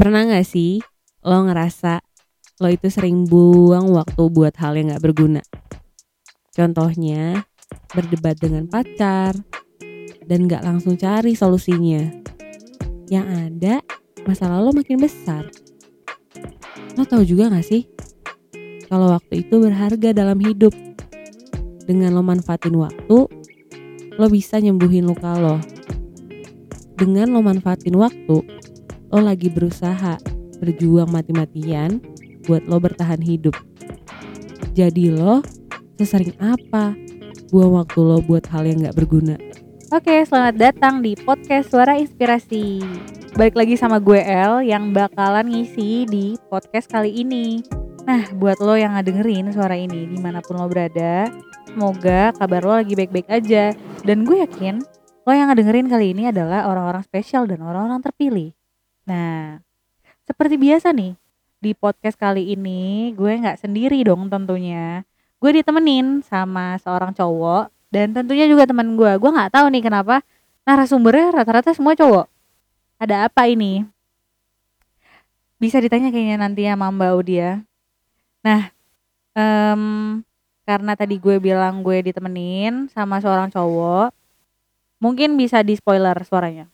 Pernah gak sih lo ngerasa lo itu sering buang waktu buat hal yang gak berguna? Contohnya, berdebat dengan pacar dan gak langsung cari solusinya. Yang ada, masalah lo makin besar. Lo tahu juga gak sih? Kalau waktu itu berharga dalam hidup. Dengan lo manfaatin waktu, lo bisa nyembuhin luka lo. Dengan lo manfaatin waktu, lo lagi berusaha berjuang mati-matian buat lo bertahan hidup. Jadi lo sesering apa buang waktu lo buat hal yang gak berguna? Oke, selamat datang di podcast Suara Inspirasi. Balik lagi sama gue El yang bakalan ngisi di podcast kali ini. Nah, buat lo yang ngedengerin suara ini di mana pun lo berada, semoga kabar lo lagi baik-baik aja. Dan gue yakin lo yang ngedengerin kali ini adalah orang-orang spesial dan orang-orang terpilih. Nah, seperti biasa nih, di podcast kali ini gue nggak sendiri dong tentunya. Gue ditemenin sama seorang cowok dan tentunya juga teman gue. Gue nggak tahu nih kenapa narasumbernya rata-rata semua cowok. Ada apa ini? Bisa ditanya kayaknya nanti sama Mbak Udia. Nah, em, karena tadi gue bilang gue ditemenin sama seorang cowok, mungkin bisa di spoiler suaranya.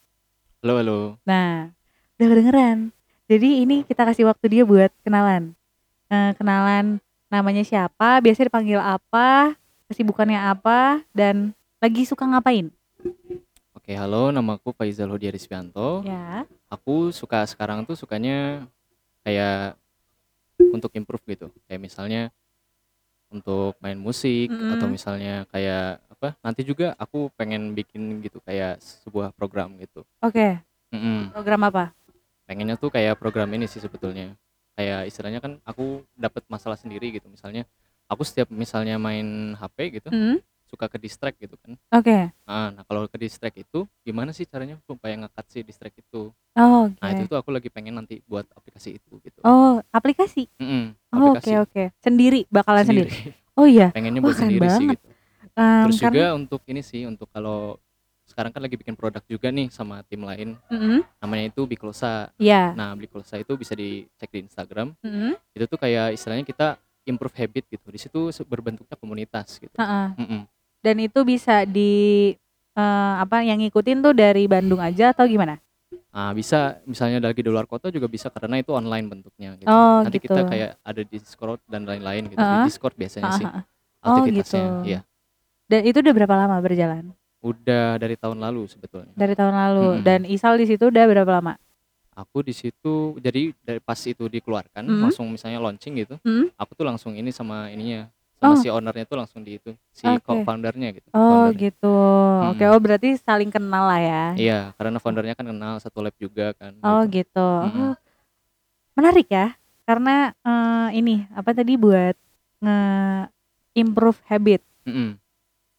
Halo, halo. Nah, udah kedengeran. Jadi ini kita kasih waktu dia buat kenalan. Eh, kenalan namanya siapa, biasanya dipanggil apa, kesibukannya apa, dan lagi suka ngapain. Oke, halo. Namaku Faizal Hudi Arisbianto. Ya. Aku suka sekarang tuh sukanya kayak untuk improve gitu. Kayak misalnya untuk main musik atau Mm-mm. misalnya kayak apa? Nanti juga aku pengen bikin gitu kayak sebuah program gitu. Oke, Mm-mm. program apa? Pengennya tuh kayak program ini sih sebetulnya. Kayak istilahnya kan aku dapat masalah sendiri gitu. Misalnya aku setiap misalnya main HP gitu Hmm, suka ke distract gitu kan. Oke. Ah, nah kalau ke distract itu gimana sih caranya supaya nge-cut si distract itu? Oh, Nah oke. itu tuh aku lagi pengen nanti buat aplikasi itu gitu. Oh, aplikasi. Mm-mm, Oh, oke oke. Sendiri, bakalan sendiri. sendiri. Oh iya. Pengennya Wah, buat sendiri sih banget. gitu. Em, Terus juga karena untuk ini sih untuk kalau sekarang kan lagi bikin produk juga nih sama tim lain. Mm-mm. Namanya itu Biklosa. Iya. Nah Biklosa itu bisa dicek di Instagram. Mm-mm. Itu tuh kayak istilahnya kita improve habit gitu. Di situ berbentuknya komunitas gitu. Mm-mm. Dan itu bisa di eh, apa yang ngikutin tuh dari Bandung aja atau gimana? Ah bisa misalnya lagi di luar kota juga bisa karena itu online bentuknya gitu. Oh, Nanti gitu. kita kayak ada di Discord dan lain-lain gitu. Di Heeh. Discord biasanya Heeh, sih heeh. Oh, aktivitasnya. gitu. Iya. Dan itu udah berapa lama berjalan? Udah dari tahun lalu sebetulnya. Dari tahun lalu. Mm-mm. Dan Isal di situ udah berapa lama? Aku di situ jadi dari pas itu dikeluarkan Mm. langsung misalnya launching gitu. Mm. Aku tuh langsung ini sama ininya sama Oh. si ownernya tuh langsung di itu si Oke. co-foundernya gitu. Oh, foundernya. gitu. Oke, Mm-mm. oh berarti saling kenal lah ya. Iya, karena foundernya kan kenal satu lab juga kan. Oh, gitu. gitu. Oh, menarik ya. Karena eh, ini apa tadi buat nge-improve habit. Mm-mm.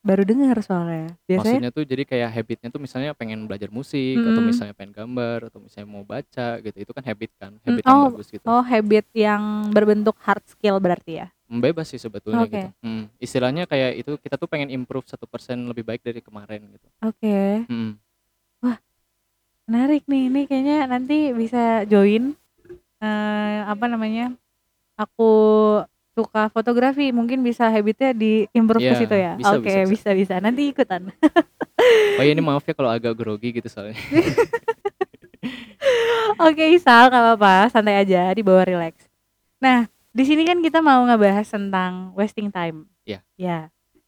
Baru dengar soalnya. Biasanya Maksudnya tuh jadi kayak habitnya tuh misalnya pengen belajar musik atau Mm-mm. misalnya pengen gambar atau misalnya mau baca gitu. Itu kan habit kan, habit Mm, yang oh, bagus gitu. oh habit yang berbentuk hard skill berarti ya. Bebas sih sebetulnya Oke. gitu. Mm. Istilahnya kayak itu kita tuh pengen improve satu persen lebih baik dari kemarin gitu. Oke. Mm. Menarik nih. Ini kayaknya nanti bisa join eh apa namanya? Aku suka fotografi, mungkin bisa habitnya di improve ke Iya, situ ya. Oke, bisa, bisa. bisa bisa. Nanti ikutan. Oh iya ini maaf ya kalau agak grogi gitu soalnya. Oke, Isal, nggak apa-apa, santai aja, dibawa relax. Nah, di sini kan kita mau ngebahas tentang wasting time. Iya. Ya,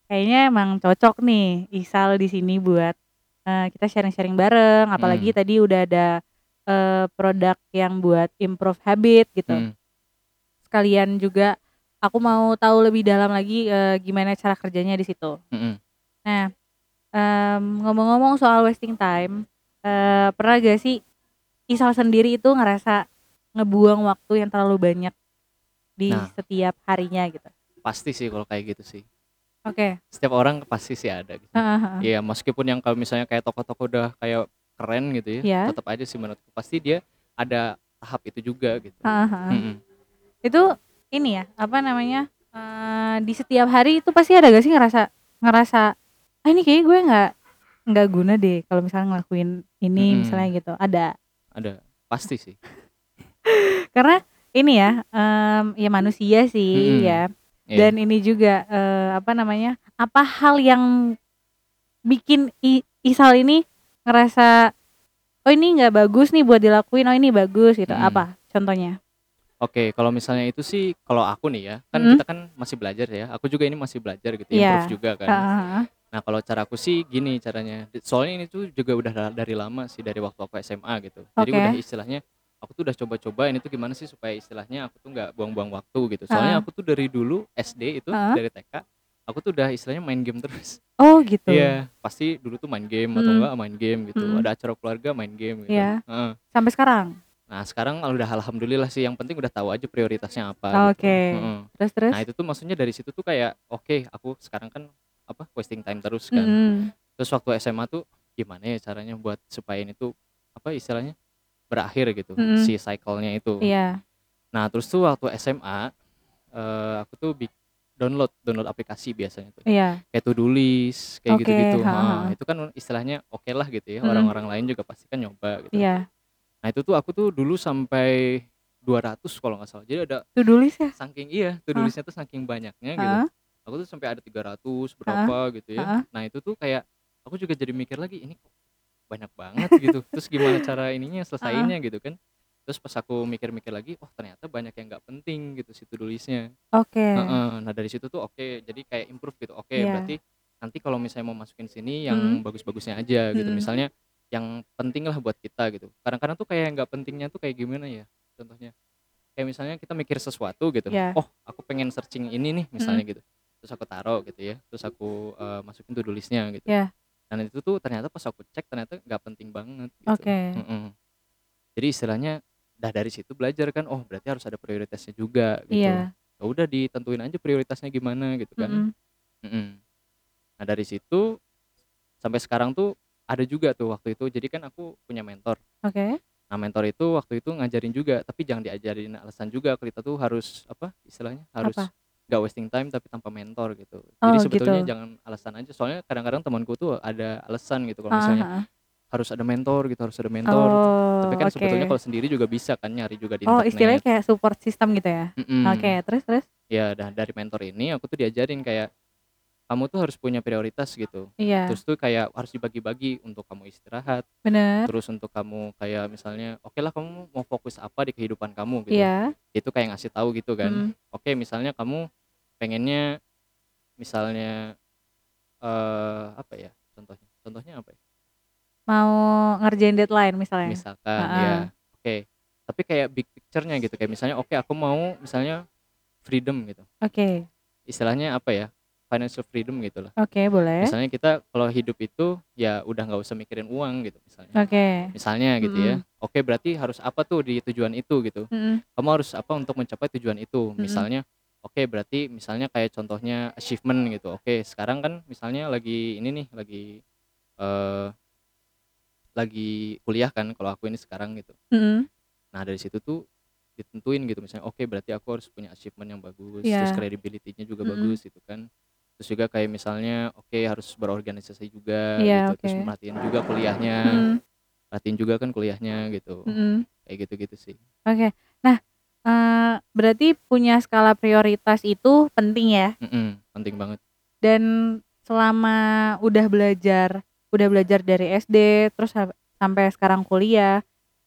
kayaknya emang cocok nih Isal di sini buat eh, kita sharing-sharing bareng. Apalagi Hmm. tadi udah ada eh, produk yang buat improve habit gitu. Mm. Sekalian juga aku mau tahu lebih dalam lagi eh, gimana cara kerjanya di situ. Mm-mm. Nah, em, ngomong-ngomong soal wasting time, eh, pernah gak sih Isal sendiri itu ngerasa ngebuang waktu yang terlalu banyak di Nah. setiap harinya gitu? Pasti sih kalau kayak gitu sih. Oke. Setiap orang pasti sih ada gitu. Heeh, heeh. Iya, meskipun yang kalau misalnya kayak toko-toko udah kayak keren gitu ya, Iya. tetap aja sih menurutku pasti dia ada tahap itu juga gitu. Heeh, heeh. Mm-mm. Itu ini ya, apa namanya? eh, di setiap hari itu pasti ada gak sih ngerasa ngerasa ah ini kayaknya gue nggak nggak guna deh kalau misalnya ngelakuin ini Mm-mm. misalnya gitu. Ada. Ada pasti sih. Karena ini ya, em, ya manusia sih Mm-mm. ya. Iya. Dan ini juga eh, apa namanya? Apa hal yang bikin I- Isal ini ngerasa oh ini nggak bagus nih buat dilakuin, oh ini bagus gitu. Mm. Apa contohnya? Oke, kalau misalnya itu sih kalau aku nih ya, kan Mm. kita kan masih belajar ya. Aku juga ini masih belajar gitu, Iya. improve juga kan. Heeh. Nah, kalau cara aku sih gini caranya. Di- Soalnya ini tuh juga udah da- dari lama sih dari waktu aku SMA gitu. Jadi Oke. udah istilahnya aku tuh udah coba-coba ini tuh gimana sih supaya istilahnya aku tuh nggak buang-buang waktu gitu. Soalnya Heeh. aku tuh dari dulu SD itu Heeh. dari TK aku tuh udah istilahnya main game terus. Oh gitu. Iya, pasti dulu tuh main game atau enggak main game gitu. Mm. Ada acara keluarga main game gitu. Iya. Heeh. Sampai sekarang. Nah, sekarang udah alhamdulillah sih yang penting udah tahu aja prioritasnya apa gitu. Oke. Heeh. Terus terus. Nah, itu tuh maksudnya dari situ tuh kayak oke, aku sekarang kan apa wasting time terus kan. Mm-mm. Terus waktu SMA tuh gimana ya caranya buat supaya ini tuh apa istilahnya berakhir gitu Mm-mm. si cycle-nya itu. Iya. Nah, terus tuh waktu SMA eh, aku tuh bik- download download aplikasi biasanya tuh. Iya. Kayak to-do list, kayak Oke, gitu-gitu. ha, ha, Nah, itu kan istilahnya oke lah gitu ya. Mm-mm. Orang-orang lain juga pasti kan nyoba gitu. Iya. Nah, itu tuh aku tuh dulu sampai 200 kalau nggak salah. Jadi ada To do list ya? saking iya, Hah? listnya tuh saking banyaknya gitu. Aku tuh sampai ada 300 berapa gitu ya. Heeh. Nah, itu tuh kayak aku juga jadi mikir lagi ini kok banyak banget gitu. Terus gimana cara ininya selesainya gitu kan. Terus pas aku mikir-mikir lagi, oh ternyata banyak yang nggak penting gitu si listnya. Oke. Heeh. Nah dari situ tuh oke, jadi kayak improve gitu. Oke, Iya. berarti nanti kalau misalnya mau masukin sini yang Mm. bagus-bagusnya aja gitu. Mm. Misalnya yang penting lah buat kita gitu. Kadang-kadang tuh kayak nggak pentingnya tuh kayak gimana ya? Contohnya kayak misalnya kita mikir sesuatu gitu. Iya. Oh, aku pengen searching ini nih misalnya gitu. Terus aku taruh gitu ya. Terus aku eh, masukin to-do listnya gitu. Iya. Dan itu tuh ternyata pas aku cek ternyata nggak penting banget gitu. Oke. Mm-mm. Jadi istilahnya dah dari situ belajar kan, oh berarti harus ada prioritasnya juga gitu. Iya. Ya udah ditentuin aja prioritasnya gimana gitu kan. Mm-mm. Mm-mm. Nah dari situ sampai sekarang tuh ada juga tuh waktu itu. Jadi kan aku punya mentor. Oke. Nah mentor itu waktu itu ngajarin juga, tapi jangan diajarin alasan juga kita tuh harus apa istilahnya harus Apa? gak wasting time tapi tanpa mentor gitu. Oh, Jadi sebetulnya gitu. jangan alasan aja. Soalnya kadang-kadang temanku tuh ada alasan gitu kalau Ah, misalnya ah, harus ada mentor gitu, harus ada mentor. Oh, tapi kan oke. sebetulnya kalau sendiri juga bisa kan nyari juga di Oh, istilahnya internet. kayak support system gitu ya. Mm-mm. Oke, terus terus. Ya, dari mentor ini aku tuh diajarin kayak kamu tuh harus punya prioritas gitu. Iya, Terus tuh kayak harus dibagi-bagi untuk kamu istirahat, bener. terus untuk kamu kayak misalnya oke lah kamu mau fokus apa di kehidupan kamu gitu. Iya. Itu kayak ngasih tahu gitu kan. Mm. Oke, misalnya kamu pengennya misalnya eh apa ya contohnya? Contohnya apa ya? Mau ngerjain deadline misalnya. Misalkan Ha-ha. ya. Oke. Tapi kayak big picture-nya gitu kayak misalnya oke aku mau misalnya freedom gitu. Oke. Istilahnya apa ya? Financial freedom gitu lah. Oke, boleh. Misalnya kita kalau hidup itu ya udah nggak usah mikirin uang gitu misalnya. Oke. Misalnya gitu ya. Oke, berarti harus apa tuh di tujuan itu gitu. Mm-mm. Kamu harus apa untuk mencapai tujuan itu. Mm-mm. Misalnya oke berarti misalnya kayak contohnya achievement gitu. Oke, sekarang kan misalnya lagi ini nih lagi eh lagi kuliah kan kalau aku ini sekarang gitu. Mm-mm. Nah, dari situ tuh ditentuin gitu misalnya oke berarti aku harus punya achievement yang bagus, Iya. terus credibility-nya juga Mm-mm. bagus gitu kan. Terus juga kayak misalnya oke harus berorganisasi juga Iya, gitu. Terus oke. merhatiin juga kuliahnya, perhatiin juga kan kuliahnya gitu. Mm-mm. Kayak gitu-gitu sih. Oke. Nah, eh, berarti punya skala prioritas itu penting ya. Mm-mm, penting banget. Dan selama udah belajar, udah belajar dari SD terus sa- sampai sekarang kuliah,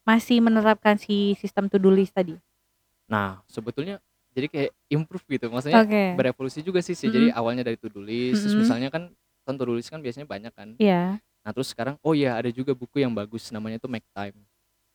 masih menerapkan si sistem to do list tadi. Nah, sebetulnya jadi kayak improve gitu. Maksudnya Oke. berevolusi juga sih sih. Mm-mm. Jadi awalnya dari to do list, terus Mm-mm. misalnya kan kan to do list kan biasanya banyak kan. Iya. Nah, terus sekarang oh iya ada juga buku yang bagus namanya tuh Make Time.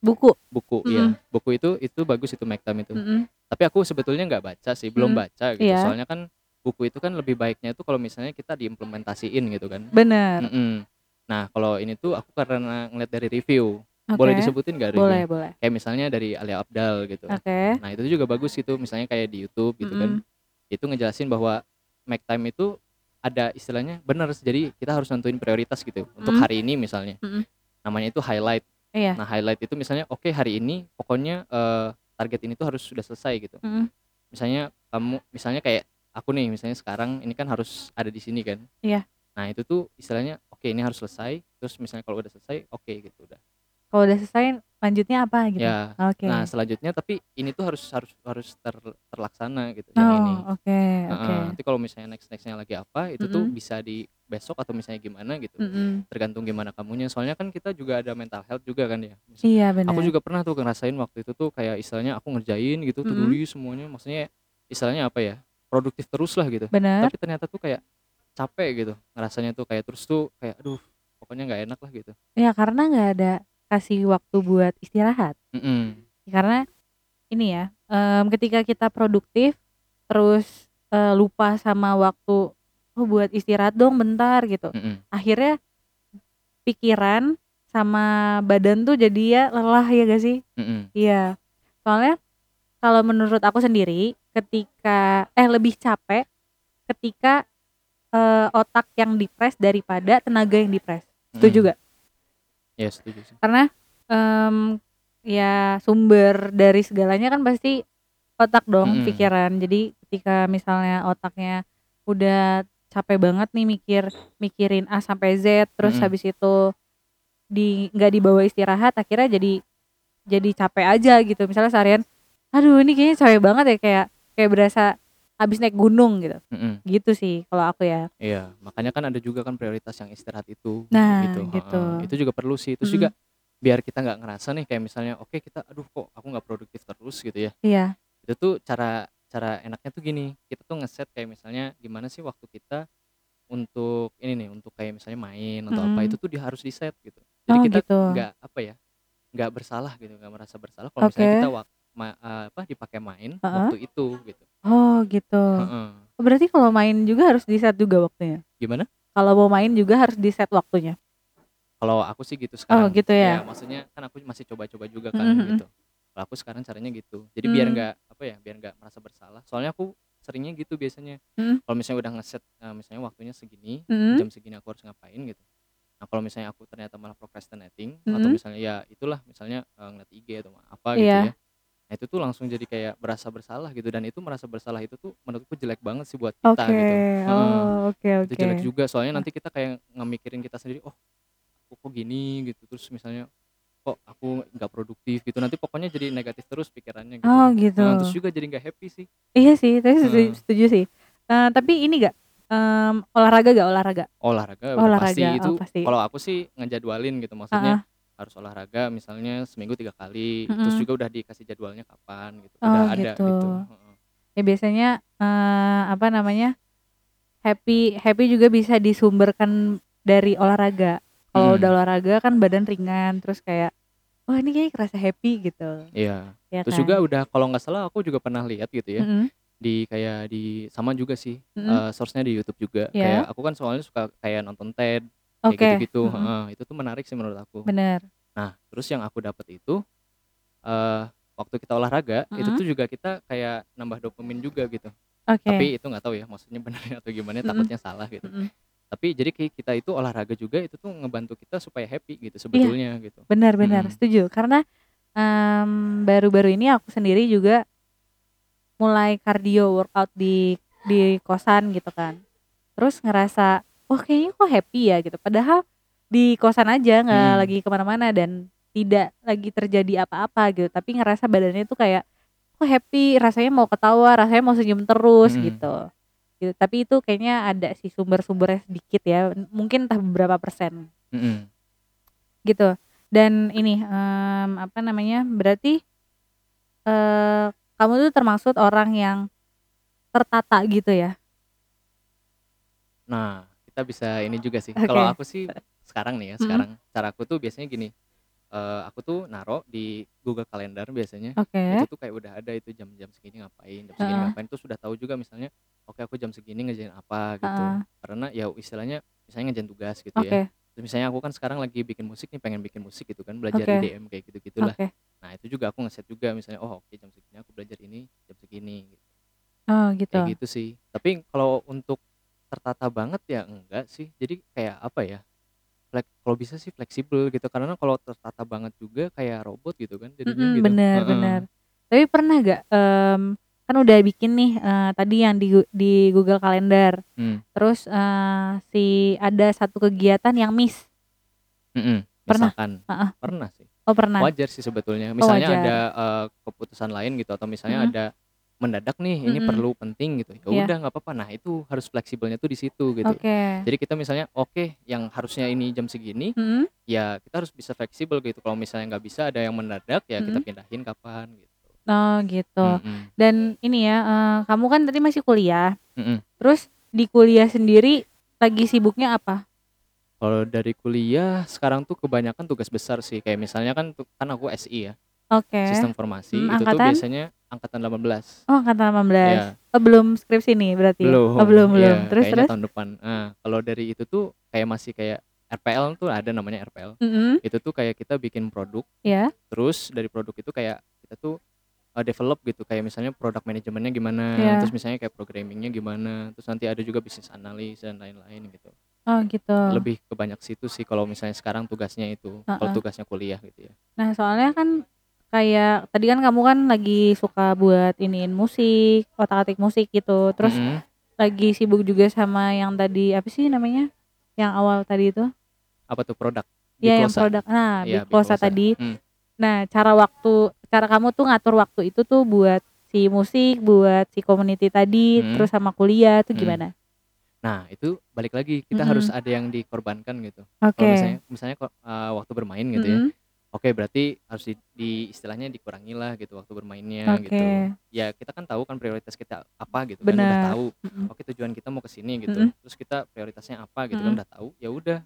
Buku. Buku Mm-mm. ya. Buku itu itu bagus itu Make Time itu. Mm-mm. Tapi aku sebetulnya nggak baca sih, belum Mm. baca gitu. Iya. Soalnya kan buku itu kan lebih baiknya itu kalau misalnya kita diimplementasiin gitu kan. Bener. Mm-mm. Nah, kalau ini tuh aku karena ngeliat dari review. Oke. Boleh disebutin gak? Boleh, boleh. Kayak misalnya dari Alia Abdal gitu. Oke. Nah, itu juga bagus gitu. Misalnya kayak di YouTube gitu kan. Itu ngejelasin bahwa make time itu ada istilahnya benar. Jadi kita harus nentuin prioritas gitu. Untuk Mm. hari ini misalnya. Mm-mm. Namanya itu highlight. Iya. Nah, highlight itu misalnya oke hari ini pokoknya eh, target ini tuh harus sudah selesai gitu. Mm-mm. Misalnya kamu misalnya kayak aku nih misalnya sekarang ini kan harus ada di sini kan. Iya. Nah, itu tuh istilahnya oke ini harus selesai. Terus misalnya kalau udah selesai oke gitu udah. Kalau udah selesai lanjutnya apa gitu Ya. oke Nah, selanjutnya tapi ini tuh harus harus harus ter- terlaksana gitu yang ini. oh oke oke Heeh, nanti kalau misalnya next nextnya lagi apa itu tuh Mm-mm. bisa di besok atau misalnya gimana gitu Mm-mm. tergantung gimana kamunya soalnya kan kita juga ada mental health juga kan ya iya benar aku juga pernah tuh ngerasain waktu itu tuh kayak istilahnya aku ngerjain gitu tuh Mm-mm. dulu semuanya maksudnya istilahnya apa ya produktif terus lah gitu benar tapi ternyata tuh kayak capek gitu ngerasanya tuh kayak terus tuh kayak aduh pokoknya nggak enak lah gitu ya karena nggak ada kasih waktu buat istirahat Mm-mm. karena ini ya em, ketika kita produktif terus eh, lupa sama waktu oh buat istirahat dong bentar gitu Mm-mm. akhirnya pikiran sama badan tuh jadi ya lelah ya gak sih Mm-mm. iya soalnya kalau menurut aku sendiri ketika eh lebih capek ketika eh, otak yang dipres daripada tenaga yang dipres setuju Mm-mm. Ya setuju sih karena em, ya sumber dari segalanya kan pasti otak dong Mm-mm. pikiran jadi ketika misalnya otaknya udah capek banget nih mikir mikirin A sampai Z terus Mm-mm. habis itu di nggak dibawa istirahat akhirnya jadi jadi capek aja gitu misalnya seharian aduh ini kayaknya capek banget ya kayak kayak berasa habis naik gunung gitu Mm-mm. gitu sih kalau aku ya Iya, makanya kan ada juga kan prioritas yang istirahat itu Nah, gitu. gitu. Heeh. Itu juga perlu sih. Terus Mm-mm. juga biar kita nggak ngerasa nih kayak misalnya oke kita aduh kok aku nggak produktif terus gitu ya. iya Itu tuh cara cara enaknya tuh gini. Kita tuh ngeset kayak misalnya gimana sih waktu kita untuk ini nih untuk kayak misalnya main atau apa Mm-mm. itu tuh di harus di set gitu. Jadi Oh, kita gitu. nggak apa ya nggak bersalah gitu nggak merasa bersalah kalau misalnya Oke. kita wak, ma- eh, apa dipakai main Heeh. waktu itu gitu. oh gitu Heeh. berarti kalau main juga harus di set juga waktunya Gimana? kalau mau main juga harus di set waktunya Kalau aku sih gitu sekarang. gitu ya? maksudnya kan aku masih coba-coba juga kan Mhm, mhm. gitu. Kalau aku sekarang caranya gitu. Jadi biar Hmm. nggak apa ya, biar nggak merasa bersalah. Soalnya aku seringnya gitu biasanya. Mhm. Kalau misalnya udah ngeset eh, misalnya waktunya segini, Mhm. jam segini aku harus ngapain gitu. Nah, kalau misalnya aku ternyata malah procrastinating atau Mhm. misalnya ya itulah misalnya eh, ngeliat IG atau apa gitu Iya. ya. Nah, itu tuh langsung jadi kayak berasa bersalah gitu dan itu merasa bersalah itu tuh menurutku jelek banget sih buat kita Oke, gitu. Oh oke itu oke. jelek juga soalnya nanti kita kayak ngemikirin kita sendiri oh aku kok gini gitu terus misalnya kok aku nggak produktif gitu nanti pokoknya jadi negatif terus pikirannya gitu Oh gitu. Nah, terus juga jadi nggak happy sih Iya sih, tapi setuju, Heeh. setuju sih. Eh, tapi ini gak em, olahraga gak olahraga? olahraga Olahraga, pasti itu oh, pasti. kalau aku sih ngejadwalin gitu maksudnya harus olahraga misalnya seminggu tiga kali terus Mm-mm. juga udah dikasih jadwalnya kapan gitu Oh, udah ada gitu. gitu. Ya biasanya eh, apa namanya happy happy juga bisa disumberkan dari olahraga. Kalau Hmm. udah olahraga kan badan ringan, terus kayak wah ini kayaknya kerasa happy gitu. iya Ya terus kan? juga udah kalau nggak salah aku juga pernah lihat gitu ya Mm-mm, di kayak di sama juga sih mm-mm. eh, source-nya di YouTube juga Iya. kayak aku kan soalnya suka kayak nonton TED kayak Oke, gitu-gitu mm-mm, heeh, itu tuh menarik sih menurut aku bener. nah terus yang aku dapat itu eh waktu kita olahraga itu tuh juga kita kayak nambah dopamin juga gitu Oke. tapi itu nggak tahu ya maksudnya benar atau gimana Mm-mm. takutnya salah gitu Mm-mm. tapi jadi kayak kita itu olahraga juga itu tuh ngebantu kita supaya happy gitu sebetulnya gitu Benar-benar Mm-mm. setuju karena em, baru-baru ini aku sendiri juga mulai cardio workout di di kosan gitu kan. Terus ngerasa, wah kayaknya kok happy ya gitu. Padahal di kosan aja nggak Hmm. lagi ke mana-mana dan tidak lagi terjadi apa-apa gitu. Tapi ngerasa badannya tuh kayak kok happy, rasanya mau ketawa, rasanya mau senyum terus Mm-mm. gitu. Gitu. Tapi itu kayaknya ada sih sumber-sumbernya sedikit ya. Mungkin entah beberapa persen Mm-mm. gitu dan ini em, apa namanya berarti eh kamu tuh termasuk orang yang tertata gitu ya nah kita bisa ini juga sih Oke. kalau aku sih sekarang nih ya Mm-mm. sekarang cara aku tuh biasanya gini eh, aku tuh naro di Google Calendar biasanya oke itu tuh kayak udah ada itu jam-jam segini ngapain jam segini Heeh. ngapain tuh sudah tahu juga misalnya oke aku jam segini ngerjain apa gitu Heeh. karena ya istilahnya misalnya ngerjain tugas gitu oke ya terus misalnya aku kan sekarang lagi bikin musik nih pengen bikin musik gitu kan belajar Oke. IDM kayak gitu gitulah oke nah itu juga aku ngeset juga misalnya oh oke jam segini aku belajar ini jam segini gitu. oh gitu kayak gitu sih tapi kalau untuk tertata banget ya enggak sih jadi kayak apa ya Flek- kalau bisa sih fleksibel gitu karena kalau tertata banget juga kayak robot gitu kan jadinya Mm-mm, gitu bener Heeh. bener tapi pernah gak em, kan udah bikin nih eh, tadi yang di Gu- di Google Calendar Hmm. terus eh, si ada satu kegiatan yang miss Mm-mm. Pernah? misalkan Heeh. pernah sih Oh pernah. wajar sih sebetulnya misalnya wajar. ada eh, keputusan lain gitu atau misalnya ada mendadak nih ini Mm-mm. perlu penting gitu ya Iya. udah nggak apa-apa nah itu harus fleksibelnya tuh di situ gitu Oke. jadi kita misalnya oke yang harusnya ini jam segini Mm-mm. ya kita harus bisa fleksibel gitu kalau misalnya nggak bisa ada yang mendadak ya kita Mm-mm. pindahin kapan gitu Oh gitu. Mm-mm. Dan ini ya, eh, kamu kan tadi masih kuliah. Mm-mm. Terus di kuliah sendiri lagi sibuknya apa? kalau dari kuliah sekarang tuh kebanyakan tugas besar sih kayak misalnya kan kan aku SI ya Oke. sistem informasi Hmm, itu tuh biasanya angkatan 18 Oh, angkatan 18. ya Oh, belum skripsi nih berarti. belum Oh, belum, belum. Iya, terus terus. tahun depan nah kalau dari itu tuh kayak masih kayak RPL tuh ada namanya RPL Mm-mm. itu tuh kayak kita bikin produk Ya. terus dari produk itu kayak kita tuh uh, develop gitu kayak misalnya produk manajemennya gimana Iya. terus misalnya kayak programmingnya gimana terus nanti ada juga bisnis analis dan lain-lain gitu Oh, gitu. lebih ke banyak situ sih kalau misalnya sekarang tugasnya itu kalau Uh-uh. tugasnya kuliah gitu ya Nah, soalnya kan kayak tadi kan kamu kan lagi suka buat iniin musik, otak-atik musik gitu. Terus Mm-mm. lagi sibuk juga sama yang tadi apa sih namanya? Yang awal tadi itu? apa tuh produk Ya, yang produk. Nah, Iya, Bikosa Bikosa. tadi. Hmm. Nah, cara waktu cara kamu tuh ngatur waktu itu tuh buat si musik, buat si community tadi, Hmm. terus sama kuliah tuh Hmm. gimana? nah itu balik lagi kita Mm-mm. harus ada yang dikorbankan gitu Oke. kalau misalnya misalnya uh, waktu bermain gitu ya Mm-mm. Oke berarti harus di, di istilahnya dikurangi lah gitu waktu bermainnya Oke. gitu ya kita kan tahu kan prioritas kita apa gitu kan udah Benar. tahu Mm-mm. oke tujuan kita mau ke sini gitu Mm-mm. terus kita prioritasnya apa gitu Mm-mm. kan udah tahu ya udah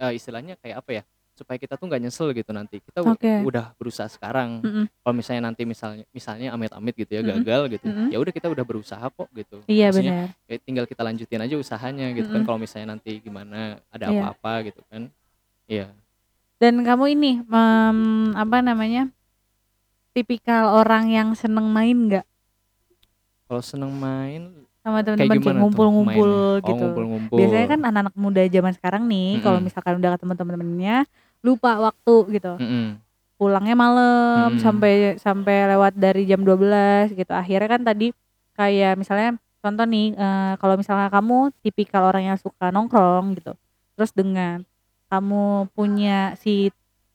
eh, istilahnya kayak apa ya supaya kita tuh nggak nyesel gitu nanti kita u- Oke. udah berusaha sekarang Mm-mm. kalau misalnya nanti misalnya misalnya amit-amit gitu ya Mm-mm. gagal gitu Mm-mm. ya udah kita udah berusaha kok gitu Iya Maksudnya, benar. ya tinggal kita lanjutin aja usahanya gitu kan Mm-mm. kalau misalnya nanti gimana ada Iya. apa-apa gitu kan iya Dan kamu ini mem, apa namanya? Tipikal orang yang seneng main nggak kalau seneng main sama teman-teman kayak ngumpul-ngumpul mainnya? gitu. oh, ngumpul-ngumpul Biasanya kan anak-anak muda zaman sekarang nih, kalau Mm-mm. misalkan udah ketemu teman-temannya, lupa waktu gitu. Mm-mm. Pulangnya malam Mm-mm. sampai sampai lewat dari jam 12 gitu. Akhirnya kan tadi kayak misalnya contoh nih eh, kalau misalnya kamu tipikal orang yang suka nongkrong gitu. Terus dengan kamu punya si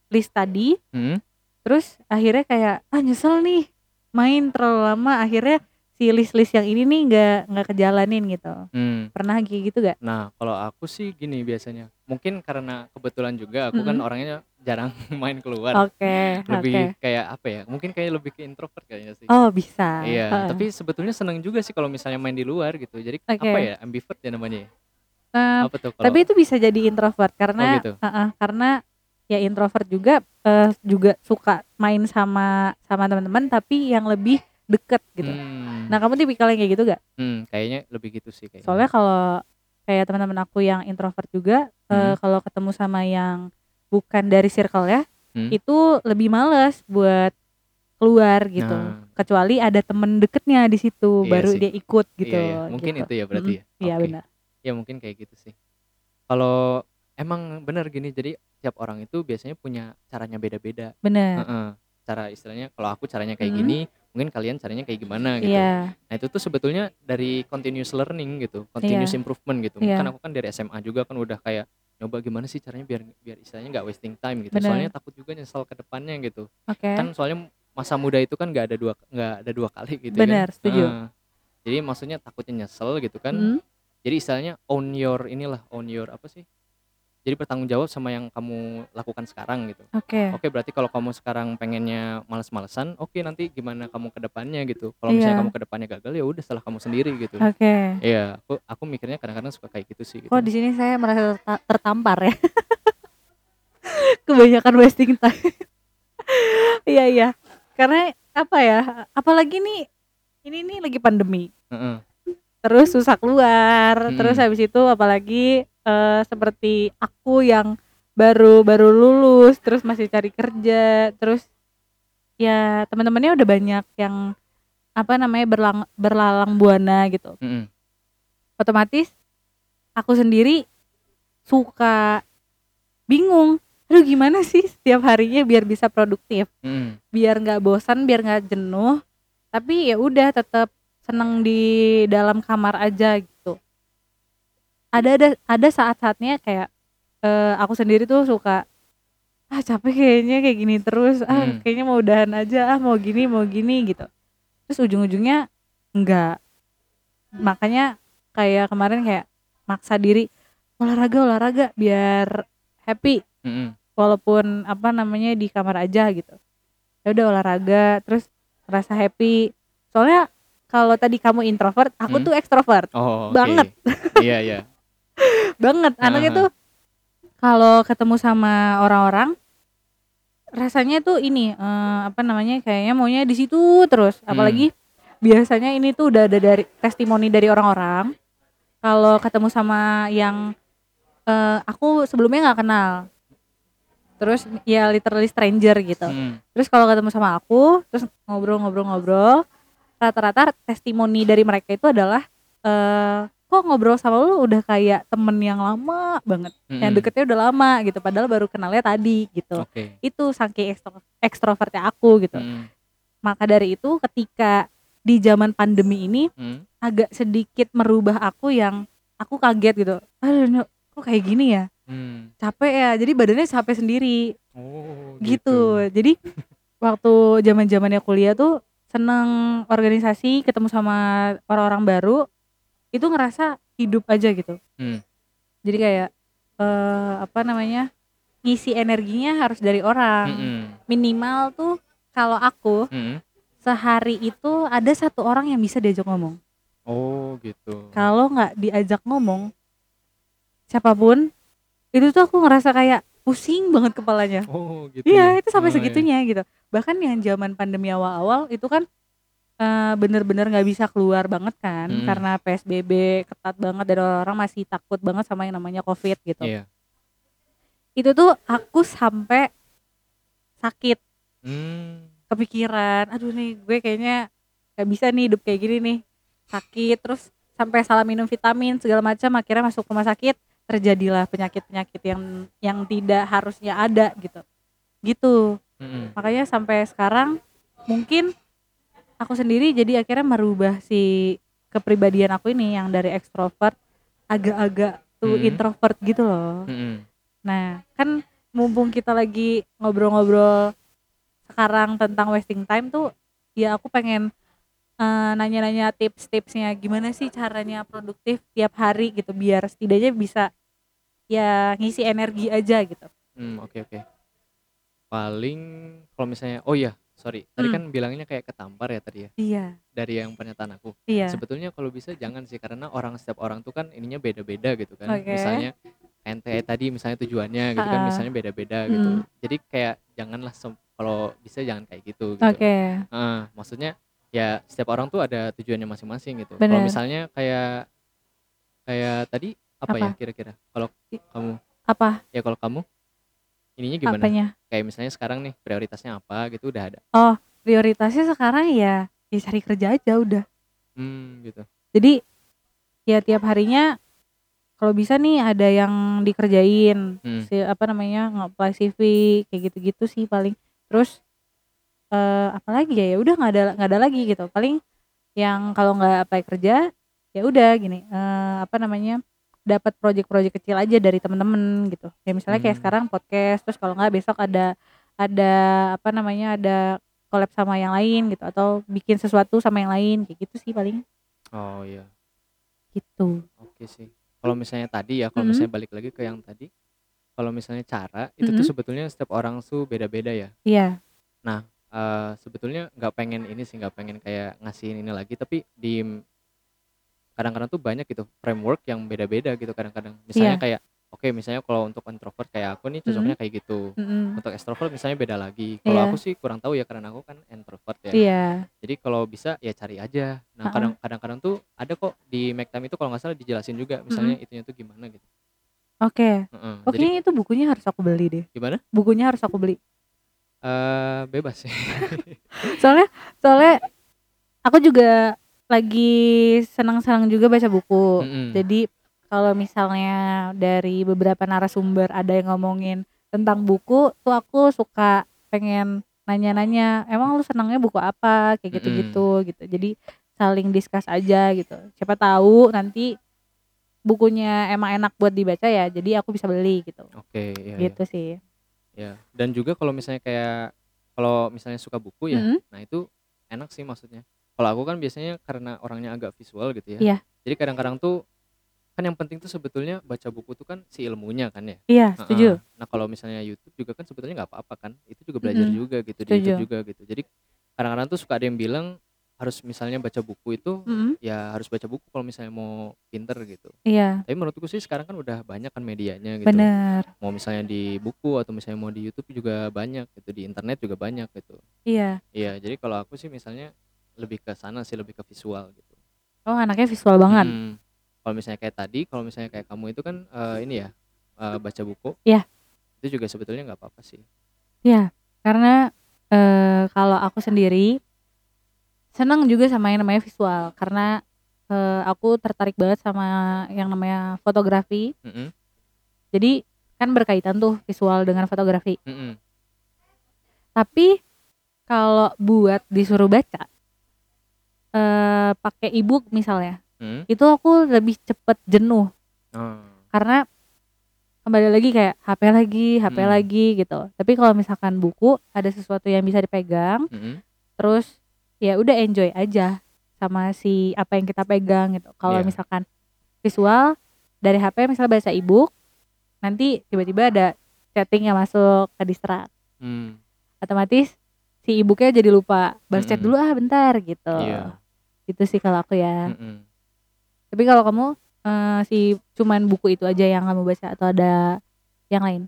list tadi, Mm-mm. terus akhirnya kayak ah nyesel nih main terlalu lama akhirnya si list-list yang ini nih nggak nggak kejalanin gitu. Hmm. Pernah kayak gitu gak? Nah, kalau aku sih gini biasanya. Mungkin karena kebetulan juga aku kan Mm-mm. orangnya jarang main keluar. Oke, Lebih oke. kayak apa ya? Mungkin kayak lebih ke introvert kayaknya sih. Oh bisa. Iya, Heeh. tapi sebetulnya seneng juga sih kalau misalnya main di luar gitu. Jadi Oke. apa ya? Ambivert ya namanya. Apa tuh kalau tapi itu bisa jadi introvert karena Oh, gitu. heeh, karena ya introvert juga eh, juga suka main sama sama teman-teman tapi yang lebih deket gitu. Hmm, Nah kamu tipikal yang kayak gitu gak? hmm, kayaknya lebih gitu sih kayaknya. Soalnya kalau kayak teman-teman aku yang introvert juga eh, Hmm. kalau ketemu sama yang bukan dari circle ya Hmm. itu lebih males buat keluar gitu. Nah. Kecuali ada temen deketnya di situ Iya baru sih. dia ikut gitu. Iya, iya. Mungkin gitu. itu ya berarti ya. Iya Oke. benar. Ya mungkin kayak gitu sih. Kalau emang benar gini, jadi tiap orang itu biasanya punya caranya beda-beda. Benar. Heeh. Cara istilahnya kalau aku caranya kayak Mm. gini, mungkin kalian caranya kayak gimana gitu. Iya. Nah itu tuh sebetulnya dari continuous learning gitu, continuous Iya. improvement gitu. Iya. Kan aku kan dari SMA juga kan udah kayak nyoba gimana sih caranya biar biar istilahnya nggak wasting time gitu. Bener. Soalnya takut juga nyesel ke depannya gitu. Oke. Kan soalnya masa muda itu kan nggak ada dua nggak ada dua kali gitu Bener, kan. setuju. Heeh. Jadi maksudnya takutnya nyesel gitu kan. Mm. Jadi istilahnya own your inilah, own your apa sih? Jadi bertanggung jawab sama yang kamu lakukan sekarang gitu. Oke. Oke, berarti kalau kamu sekarang pengennya males-malesan, oke nanti gimana kamu ke depannya gitu. Kalau misalnya Iya. kamu ke depannya gagal ya udah salah kamu sendiri gitu. Oke. Iya, aku aku mikirnya kadang-kadang suka kayak gitu sih gitu. Kok di sini saya merasa terta- tertampar ya? Kebanyakan wasting time. Iya iya. Karena apa ya? Apalagi nih ini nih lagi pandemi. Heeh. Terus susah keluar. Mm-mm. Terus habis itu apalagi eh, seperti aku yang baru baru lulus terus masih cari kerja terus ya teman-temannya udah banyak yang apa namanya berlang, berlalang buana gitu Mm-mm. otomatis aku sendiri suka bingung aduh gimana sih setiap harinya biar bisa produktif Mm-mm. biar nggak bosan biar nggak jenuh tapi ya udah tetap seneng di dalam kamar aja gitu. Ada ada ada saat-saatnya kayak eh, aku sendiri tuh suka ah capek kayaknya kayak gini terus. Ah Hmm. kayaknya mau udahan aja. Ah mau gini mau gini gitu. Terus ujung-ujungnya enggak. Makanya kayak kemarin kayak maksa diri olahraga olahraga biar happy. Mm-mm. walaupun apa namanya di kamar aja gitu. Ya udah olahraga terus rasa happy. Soalnya kalau tadi kamu introvert aku Hmm. tuh ekstrovert Oh, oke. Banget. iya, iya. banget anaknya Aha. tuh kalau ketemu sama orang-orang rasanya tuh ini eh, apa namanya kayaknya maunya di situ terus Hmm. apalagi biasanya ini tuh udah ada dari testimoni dari orang-orang kalau ketemu sama yang eh, aku sebelumnya nggak kenal terus ya literally stranger gitu Mm. terus kalau ketemu sama aku terus ngobrol-ngobrol-ngobrol rata-rata testimoni dari mereka itu adalah eh kok ngobrol sama lu udah kayak temen yang lama banget yang Mm-mm. deketnya udah lama gitu padahal baru kenalnya tadi gitu Oke. itu saking ekstro- ekstrovertnya aku gitu Mm. maka dari itu ketika di zaman pandemi ini Mm. agak sedikit merubah aku yang aku kaget gitu aduh kok kayak gini ya Mm. capek ya jadi badannya capek sendiri Oh, gitu. Jadi waktu zaman zamannya kuliah tuh seneng organisasi, ketemu sama orang-orang baru, itu ngerasa hidup aja gitu. Hmm. Jadi kayak eh apa namanya ngisi energinya harus dari orang. Mm-mm. Minimal tuh kalau aku Mm-mm. sehari itu ada satu orang yang bisa diajak ngomong. Oh, gitu. Kalau nggak diajak ngomong, siapa pun itu tuh aku ngerasa kayak pusing banget kepalanya. Oh, gitu. Iya ya? itu sampai Oh, iya. segitunya gitu. Bahkan yang zaman pandemi awal-awal itu kan eh, bener-bener nggak bisa keluar banget kan Mm. karena PSBB ketat banget dan orang-orang masih takut banget sama yang namanya COVID gitu. Iya. Itu tuh aku sampai sakit, Hmm. kepikiran, aduh nih gue kayaknya nggak bisa nih hidup kayak gini nih. Sakit terus sampai salah minum vitamin segala macam akhirnya masuk rumah sakit terjadilah penyakit-penyakit yang yang tidak harusnya ada gitu. Gitu. Mm-mm. makanya sampai sekarang mungkin aku sendiri jadi akhirnya merubah si kepribadian aku ini yang dari ekstrovert agak-agak tuh Hmm. introvert gitu loh Mm-mm. nah kan mumpung kita lagi ngobrol-ngobrol sekarang tentang wasting time tuh ya aku pengen eh, nanya-nanya tips-tipsnya gimana sih caranya produktif tiap hari gitu biar setidaknya bisa ya ngisi energi aja gitu Hmm, oke oke. Paling kalau misalnya oh iya, sorry. Tadi Hmm. kan bilangnya kayak ketampar ya tadi ya. iya Dari yang pernyataan aku. iya Sebetulnya kalau bisa jangan sih karena orang setiap orang tuh kan ininya beda-beda gitu kan. Oke. Misalnya ente tadi misalnya tujuannya gitu kan misalnya beda-beda gitu. Mm. Jadi kayak janganlah sem- kalau bisa jangan kayak gitu gitu. oke Heeh, maksudnya ya setiap orang tuh ada tujuannya masing-masing gitu. Kalau Bener. misalnya kayak kayak tadi apa, ya Apa? kira-kira? Kalau kamu apa ya kalau kamu ininya gimana? apanya Kayak misalnya sekarang nih prioritasnya apa gitu udah ada. prioritasnya sekarang ya ya cari kerja aja udah Hmm, gitu. jadi ya tiap harinya kalau bisa nih ada yang dikerjain Hmm. si apa namanya nge-apply CV kayak gitu-gitu sih paling terus eh apalagi ya ya udah nggak ada nggak ada lagi gitu paling yang kalau nggak apply kerja ya udah gini eh apa namanya dapat project-project kecil aja dari temen-temen gitu ya misalnya kayak Hmm. sekarang podcast terus kalau nggak besok ada ada apa namanya ada collab sama yang lain gitu atau bikin sesuatu sama yang lain kayak gitu sih paling Oh iya. gitu Oke sih. Kalau misalnya tadi ya, kalau Mhm. misalnya balik lagi ke yang tadi, kalau misalnya cara itu tuh Mhm. sebetulnya setiap orang tuh beda-beda ya. iya Eh, sebetulnya nggak pengen ini sih, nggak pengen kayak ngasihin ini lagi, tapi di kadang-kadang tuh banyak gitu framework yang beda-beda gitu kadang-kadang. Misalnya Iya. kayak oke misalnya kalau untuk introvert kayak aku nih cocoknya kayak gitu. Mm-mm. Untuk extrovert misalnya beda lagi. Kalau Iya. aku sih kurang tahu ya karena aku kan introvert ya. iya Jadi kalau bisa ya cari aja. Nah, Ha-ha. kadang kadang-kadang tuh ada kok di Make Time itu kalau nggak salah dijelasin juga misalnya itunya tuh gimana gitu. oke Heeh. oke Jadi itu bukunya harus aku beli deh gimana? bukunya harus aku beli Eh bebas sih. soalnya soalnya aku juga lagi senang-senang juga baca buku Mm-mm. jadi kalau misalnya dari beberapa narasumber ada yang ngomongin tentang buku tuh aku suka pengen nanya-nanya emang lu senangnya buku apa kayak gitu-gitu gitu jadi saling discuss aja gitu siapa tahu nanti bukunya emang enak buat dibaca ya jadi aku bisa beli gitu Oke, iya, iya. gitu sih Ya, dan juga kalau misalnya kayak kalau misalnya suka buku ya, Mhm. nah itu enak sih maksudnya. Kalau aku kan biasanya karena orangnya agak visual gitu ya. Iya. Jadi kadang-kadang tuh kan yang penting tuh sebetulnya baca buku tuh kan si ilmunya kan ya. Iya, setuju. Nah, kalau misalnya YouTube juga kan sebetulnya nggak apa-apa kan. Itu juga belajar Mhm. juga gitu di Setuju. YouTube juga gitu. Jadi kadang-kadang tuh suka ada yang bilang harus misalnya baca buku itu Mhm. ya harus baca buku kalau misalnya mau pinter gitu. Iya, Tapi menurutku sih sekarang kan udah banyak kan medianya gitu. bener. Mau misalnya di buku atau misalnya mau di YouTube juga banyak gitu, di internet juga banyak gitu. Iya. Iya, jadi kalau aku sih misalnya lebih ke sana sih, lebih ke visual gitu. Oh, anaknya visual banget. Mhm. Kalau misalnya kayak tadi, kalau misalnya kayak kamu itu kan eh, ini ya eh, baca buku. Iya. Itu juga sebetulnya nggak apa-apa sih. Iya, karena eh, kalau aku sendiri senang juga sama yang namanya visual karena eh, aku tertarik banget sama yang namanya fotografi. Mhm. Jadi kan berkaitan tuh visual dengan fotografi. Mhm. Tapi kalau buat disuruh baca eh pakai ebook misalnya, Mhm. itu aku lebih cepet jenuh Oh. karena kembali lagi kayak HP lagi, HP Mhm. lagi gitu. Tapi kalau misalkan buku ada sesuatu yang bisa dipegang, Mhm. terus ya udah enjoy aja sama si apa yang kita pegang gitu. Kalau Iya. misalkan visual dari HP misalnya baca ebook, nanti tiba-tiba ada chatting yang masuk ke distract. Hmm. Otomatis si ebooknya jadi lupa balas chat Mhm. dulu ah bentar gitu. Iya. Gitu sih kalau aku ya. Mhm. Tapi kalau kamu eh, si cuman buku itu aja yang kamu baca atau ada yang lain?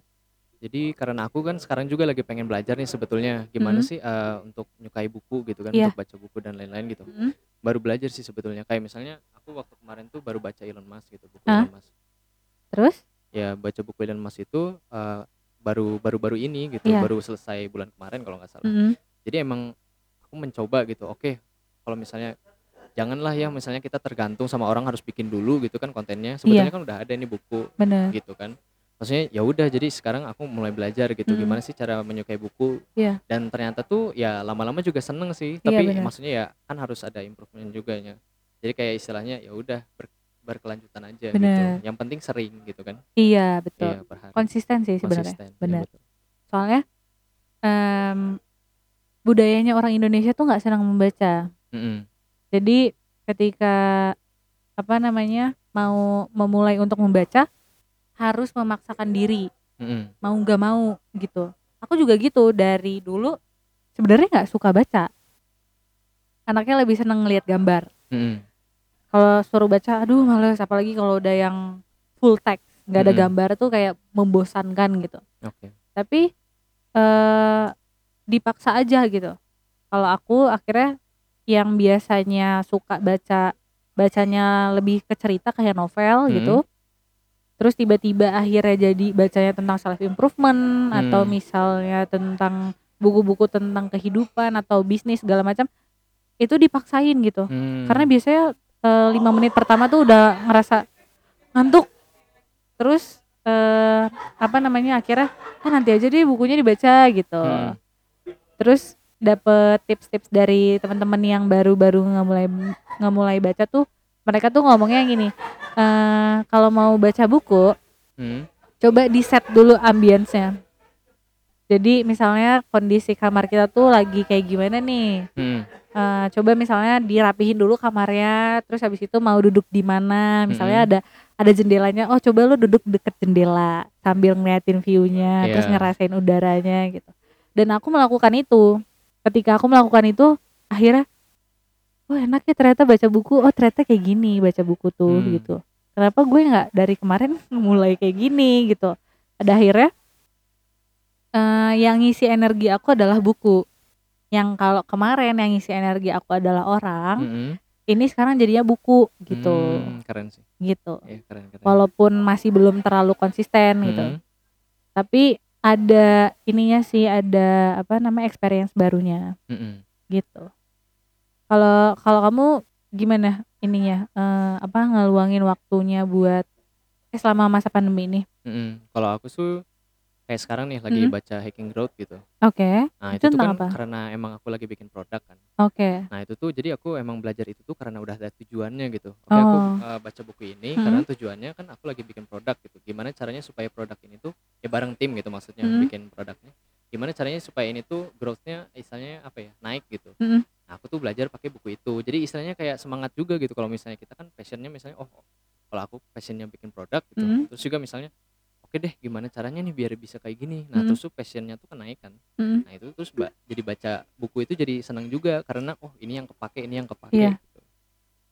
Jadi karena aku kan sekarang juga lagi pengen belajar nih sebetulnya gimana Mhm. sih eh, untuk nyukai buku gitu kan, Iya. untuk baca buku dan lain-lain gitu. Mhm. Baru belajar sih sebetulnya. Kayak misalnya aku waktu kemarin tuh baru baca Elon Musk gitu, buku Hah? Elon Musk. Terus? Ya baca buku Elon Musk itu eh, baru baru-baru ini gitu, Iya. baru selesai bulan kemarin kalau nggak salah. Mhm. Jadi emang aku mencoba gitu. Oke, kalau misalnya janganlah ya misalnya kita tergantung sama orang harus bikin dulu gitu kan kontennya. Sebetulnya kan udah ada nih buku Bener. gitu kan. Maksudnya ya udah jadi sekarang aku mulai belajar gitu Mhm. gimana sih cara menyukai buku. Iya. Dan ternyata tuh ya lama-lama juga seneng sih. Iya, Tapi bener. maksudnya ya kan harus ada improvement juga ya. Jadi kayak istilahnya ya udah ber- berkelanjutan aja gitu. Bener. Yang penting sering gitu kan. Iya betul. Iya, hari. Konsisten sih sebenarnya. Konsisten, iya, Bener. betul. Soalnya em, budayanya orang Indonesia tuh nggak senang membaca. Mm-mm. Jadi ketika apa namanya mau memulai untuk membaca harus memaksakan diri Mm-mm. mau nggak mau gitu. Aku juga gitu dari dulu sebenarnya nggak suka baca. Anaknya lebih seneng ngelihat gambar. Mm-mm. Kalau suruh baca, aduh males. Apalagi kalau udah yang full text, nggak ada Mm-mm. gambar tuh kayak membosankan gitu. Oke. Tapi eh dipaksa aja gitu. Kalau aku akhirnya yang biasanya suka baca bacanya lebih ke cerita kayak novel Hmm. gitu. Terus tiba-tiba akhirnya jadi bacanya tentang self improvement atau Hmm. misalnya tentang buku-buku tentang kehidupan atau bisnis segala macam itu dipaksain gitu. Hmm. Karena biasanya eh, lima menit pertama tuh udah ngerasa ngantuk. Terus eh apa namanya akhirnya ah nanti aja deh bukunya dibaca gitu. Hmm. Terus dapet tips-tips dari teman-teman yang baru-baru ngemulai ngemulai baca tuh mereka tuh ngomongnya gini eh kalau mau baca buku Hmm. coba di set dulu ambience-nya. Jadi misalnya kondisi kamar kita tuh lagi kayak gimana nih? Hmm. Eh, coba misalnya dirapihin dulu kamarnya, terus habis itu mau duduk di mana? Misalnya Mm-mm. ada ada jendelanya, oh coba lu duduk deket jendela sambil ngeliatin view-nya, terus Iya. ngerasain udaranya gitu. Dan aku melakukan itu. Ketika aku melakukan itu, akhirnya, oh enak ya ternyata baca buku. Oh ternyata kayak gini baca buku tuh Hmm. gitu. Kenapa gue nggak dari kemarin mulai kayak gini gitu? Ada akhirnya eh, yang ngisi energi aku adalah buku. Yang kalau kemarin yang ngisi energi aku adalah orang, Mm-mm. ini sekarang jadinya buku gitu, Hmm, keren sih. gitu. Iya, keren keren. Walaupun masih belum terlalu konsisten gitu, Mm-mm. tapi ada ininya sih, ada apa namanya experience barunya Mm-mm. gitu. Kalau kalau kamu gimana ininya eh, apa ngeluangin waktunya buat eh, selama masa pandemi ini? Mm-mm. Kalau aku tuh kayak sekarang nih lagi Mhm. baca Hacking Growth gitu. Oke. Nah, Itu itu tuh tentang kan apa? karena emang aku lagi bikin produk kan. Oke. Nah, itu tuh jadi aku emang belajar itu tuh karena udah ada tujuannya gitu. Oke, aku Oh. eh, baca buku ini Mhm. karena tujuannya kan aku lagi bikin produk gitu. Gimana caranya supaya produk ini tuh ya bareng tim gitu maksudnya Mhm. bikin produknya. Gimana caranya supaya ini tuh growth-nya istilahnya apa ya? naik gitu. Mhm. Nah, aku tuh belajar pakai buku itu. Jadi istilahnya kayak semangat juga gitu kalau misalnya kita kan passionnya misalnya oh kalau aku passionnya bikin produk gitu. Mhm. Terus juga misalnya oke deh gimana caranya nih biar bisa kayak gini. Nah, Mhm. terus tuh passionnya tuh kenaik kan. Mhm. Nah, itu terus ba- jadi baca buku itu jadi senang juga karena oh ini yang kepake, ini yang kepake Iya. gitu.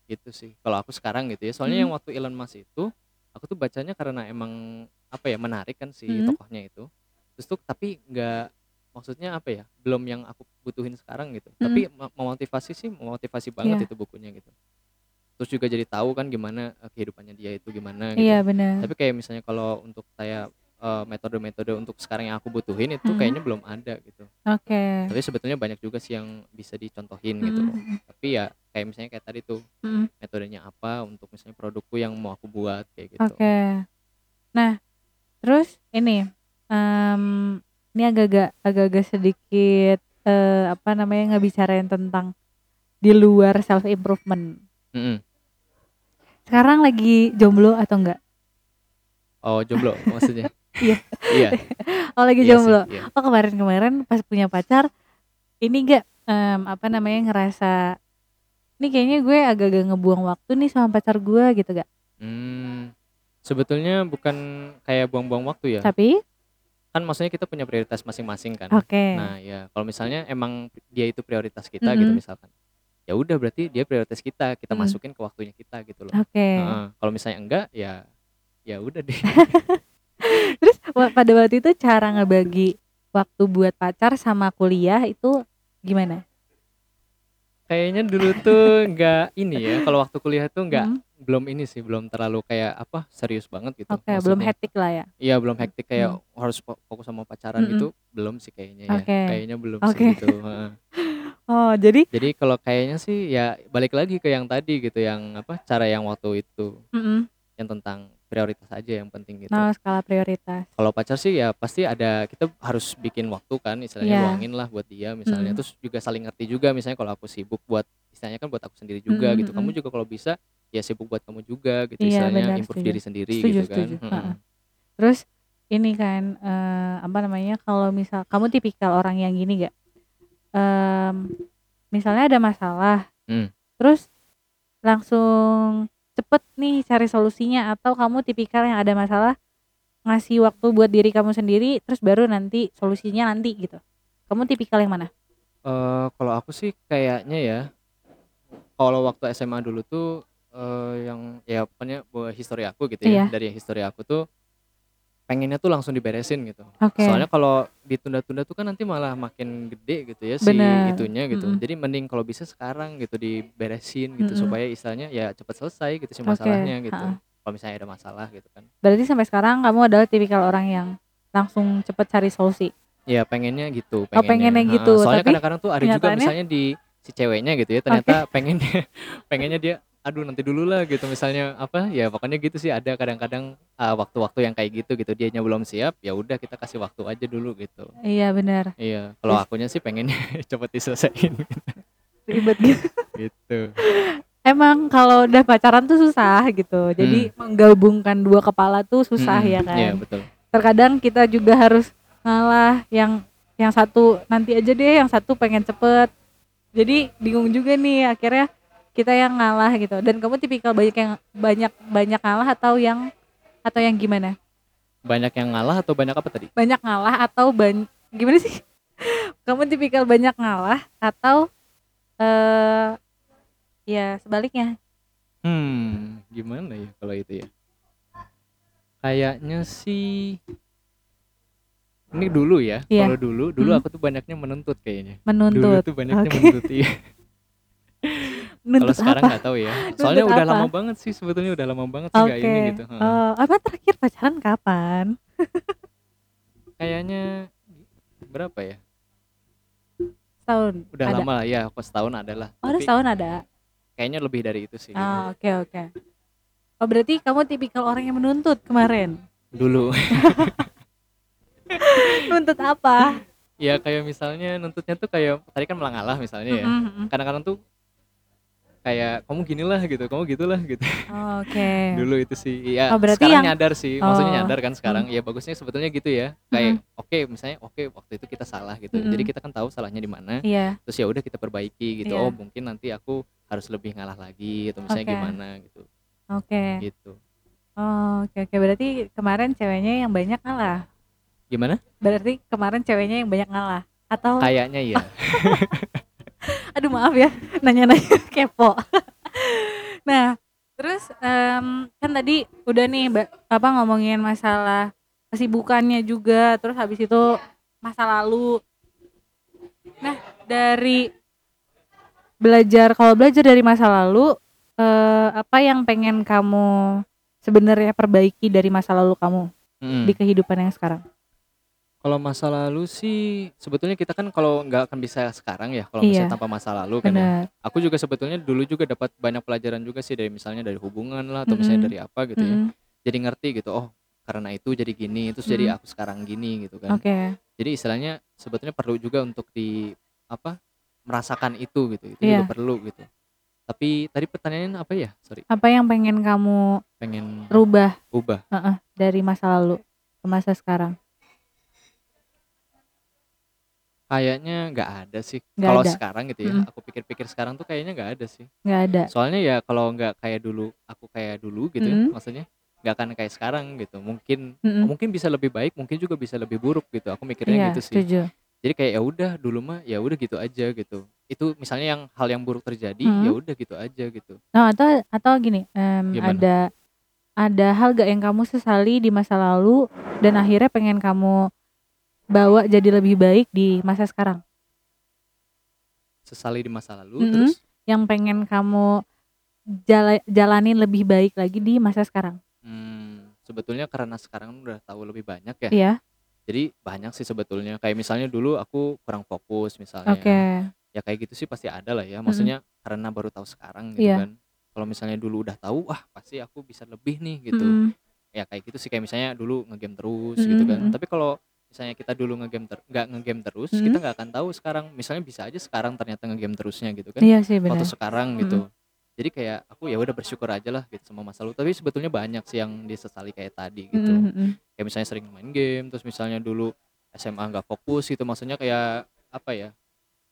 Gitu sih. Kalau aku sekarang gitu ya. Soalnya Mhm. yang waktu Elon Musk itu aku tuh bacanya karena emang apa ya menarik kan si Mhm. tokohnya itu. Terus tuh tapi nggak maksudnya apa ya belum yang aku butuhin sekarang gitu. Tapi Mhm. me- memotivasi sih memotivasi banget Iya. itu bukunya gitu. Terus juga jadi tahu kan gimana eh, kehidupannya dia itu gimana gitu. Iya benar. Tapi kayak misalnya kalau untuk kayak eh, metode-metode untuk sekarang yang aku butuhin itu Mhm. kayaknya belum ada gitu. Oke. Tapi sebetulnya banyak juga sih yang bisa dicontohin gitu. Mhm. Tapi ya kayak misalnya kayak tadi tuh Mhm. metodenya apa untuk misalnya produkku yang mau aku buat kayak gitu. Oke. Nah, terus ini em, ini agak-agak agak-agak sedikit eh, apa namanya ngebicarain tentang di luar self improvement. Mm-mm. Sekarang lagi jomblo atau enggak? Oh jomblo maksudnya? Iya. Iya. Oh lagi iya sih, jomblo. iya. Oh kemarin-kemarin pas punya pacar ini enggak em, apa namanya ngerasa ini kayaknya gue agak-agak ngebuang waktu nih sama pacar gue gitu gak? Hmm, sebetulnya bukan kayak buang-buang waktu ya. Tapi Kan maksudnya kita punya prioritas masing-masing kan. oke. Nah ya kalau misalnya emang dia itu prioritas kita gitu Mhm. misalkan. Ya udah berarti dia prioritas kita. Kita Mhm. masukin ke waktunya kita gitu loh. Oke. Heeh. Kalau misalnya enggak ya ya udah deh. Terus pada waktu itu cara ngebagi waktu buat pacar sama kuliah itu gimana? Kayaknya dulu tuh enggak ini ya. Kalau waktu kuliah tuh enggak Hmm, belum ini sih, belum terlalu kayak apa serius banget gitu. Oke, belum maksudnya. hektik lah ya. Iya belum hektik kayak Hmm. harus fo- fokus sama pacaran Mm-mm. gitu belum sih kayaknya ya. Oke. Kayaknya belum Oke. sih gitu. Oh, jadi Jadi kalau kayaknya sih ya balik lagi ke yang tadi gitu yang apa cara yang waktu itu yang tentang prioritas aja yang penting gitu. nah skala prioritas. Kalau pacar sih ya pasti ada kita harus bikin waktu kan istilahnya Iya. luangin lah buat dia misalnya Mm. terus juga saling ngerti juga misalnya kalau aku sibuk buat istilahnya kan buat aku sendiri juga Mm, gitu. Kamu juga kalau bisa ya sibuk buat kamu juga gitu Iya, istilahnya benar, improve setuju. diri sendiri Setuju, gitu kan. setuju. Mm-mm. Heeh. Terus ini kan eh, apa namanya kalau misal kamu tipikal orang yang gini gak? Em, misalnya ada masalah, Hmm. terus langsung cepet nih cari solusinya atau kamu tipikal yang ada masalah ngasih waktu buat diri kamu sendiri terus baru nanti solusinya nanti gitu. Kamu tipikal yang mana? Eh, kalau aku sih kayaknya ya kalau waktu SMA dulu tuh eh, yang ya pokoknya buat histori aku gitu ya Iya. dari histori aku tuh pengennya tuh langsung diberesin gitu Oke. soalnya kalau ditunda-tunda tuh kan nanti malah makin gede gitu ya si Bener. itunya gitu Mm-mm. jadi mending kalau bisa sekarang gitu diberesin gitu Mm-mm. supaya istilahnya ya cepat selesai gitu sih masalahnya gitu ha-ha. kalau misalnya ada masalah gitu kan Berarti sampai sekarang kamu adalah tipikal orang yang langsung cepet cari solusi. ya pengennya gitu Oh, pengennya gitu, soalnya kadang-kadang tuh ada juga misalnya di si ceweknya gitu ya ternyata pengennya pengennya dia aduh nanti dulu lah gitu misalnya apa ya pokoknya gitu sih ada kadang-kadang ah, waktu-waktu yang kayak gitu gitu dianya belum siap ya udah kita kasih waktu aja dulu gitu Iya benar. iya kalau akunya sih pengennya cepet diselesain Ribet gitu. gitu Emang kalau udah pacaran tuh susah gitu. Jadi menggabungkan dua kepala tuh susah Mm-mm. ya kan. iya betul Terkadang kita juga harus ngalah yang yang satu nanti aja deh, yang satu pengen cepet. Jadi bingung juga nih akhirnya kita yang ngalah gitu. Dan kamu tipikal banyak yang banyak banyak ngalah atau yang atau yang gimana? banyak yang ngalah atau banyak apa tadi Banyak ngalah atau ban gimana sih? Kamu tipikal banyak ngalah atau eh ya sebaliknya? hmm gimana ya kalau itu ya kayaknya sih ini dulu ya Iya. kalau dulu dulu Hmm. aku tuh banyaknya menuntut kayaknya dulu Menuntut. tuh banyaknya Oke. menuntut iya kalau sekarang apa? nggak tahu ya soalnya Nuntut udah apa? lama banget sih sebetulnya udah lama banget sih Oke. ini gitu. Oh, apa terakhir pacaran kapan? kayaknya berapa ya Setahun. udah ada. lama lah ya aku setahun adalah Oh, Tapi setahun ada. kayaknya lebih dari itu sih Ah, oke oke. Oh, berarti kamu tipikal orang yang menuntut kemarin. dulu Nuntut apa? ya kayak misalnya nuntutnya tuh kayak tadi kan melangalah misalnya ya kadang-kadang tuh kayak kamu ginilah gitu kamu gitulah gitu Oke. dulu itu sih ya Oh, berarti sekarang yang- nyadar sih maksudnya Oh. nyadar kan sekarang ya bagusnya sebetulnya gitu ya kayak oke misalnya oke waktu itu kita salah gitu Mm-mm. jadi kita kan tahu salahnya di mana Iya. terus ya udah kita perbaiki gitu Iya. oh mungkin nanti aku harus lebih ngalah lagi atau misalnya Oke. gimana gitu Oke. gitu Oh, oke oke. Berarti kemarin ceweknya yang banyak ngalah. gimana Berarti kemarin ceweknya yang banyak ngalah. Atau kayaknya ya aduh maaf ya nanya-nanya kepo. nah, terus em, kan tadi udah nih Mbak, apa ngomongin masalah kesibukannya juga, terus habis itu masa lalu. Nah, dari belajar kalau belajar dari masa lalu eh, apa yang pengen kamu sebenarnya perbaiki dari masa lalu kamu Mm. di kehidupan yang sekarang? Kalau masa lalu sih sebetulnya kita kan kalau nggak akan bisa sekarang ya kalau Iya. misalnya tanpa masa lalu kan ya. Benar. Aku juga sebetulnya dulu juga dapat banyak pelajaran juga sih dari misalnya dari hubungan lah atau misalnya dari apa gitu ya. Jadi ngerti gitu oh karena itu jadi gini terus jadi aku sekarang gini gitu kan. Oke. Jadi istilahnya sebetulnya perlu juga untuk di apa merasakan itu gitu. Itu Iya. juga perlu gitu. Tapi tadi pertanyaannya apa ya? Sorry, Apa yang pengen kamu pengen rubah ubah. Heeh, dari masa lalu ke masa sekarang? Kayaknya nggak ada sih. Nggak Kalau ada. sekarang gitu ya, Mm-mm. aku pikir-pikir sekarang tuh kayaknya nggak ada sih. Nggak ada. Soalnya ya kalau nggak kayak dulu, aku kayak dulu gitu ya, maksudnya nggak akan kayak sekarang gitu. Mungkin mungkin bisa lebih baik, mungkin juga bisa lebih buruk gitu. Aku mikirnya Iya, gitu sih. setuju. Jadi kayak ya udah dulu mah ya udah gitu aja gitu. Itu misalnya yang hal yang buruk terjadi, Hmm. ya udah gitu aja gitu. Nah, atau atau gini, Gimana? ada ada hal gak yang kamu sesali di masa lalu dan akhirnya pengen kamu bawa jadi lebih baik di masa sekarang? Sesali di masa lalu Mm-mm. terus Yang pengen kamu jala- jalanin lebih baik lagi di masa sekarang? hmm, sebetulnya karena sekarang udah tahu lebih banyak ya. Iya. Jadi banyak sih sebetulnya. Kayak misalnya dulu aku kurang fokus misalnya. Oke. ya kayak gitu sih pasti ada lah ya maksudnya karena baru tahu sekarang gitu Iya. kan kalau misalnya dulu udah tahu wah pasti aku bisa lebih nih gitu Mm-mm. ya kayak gitu sih kayak misalnya dulu ngegame terus gitu kan tapi kalau misalnya kita dulu ngegame ter nggak ngegame terus Mm. kita nggak akan tahu sekarang misalnya bisa aja sekarang ternyata ngegame terusnya gitu kan Iya sih waktu benar. sekarang gitu jadi kayak aku ya udah bersyukur aja lah gitu sama masa lalu tapi sebetulnya banyak sih yang disesali kayak tadi gitu Mm-mm, mm-mm. kayak misalnya sering main game terus misalnya dulu SMA nggak fokus gitu maksudnya kayak apa ya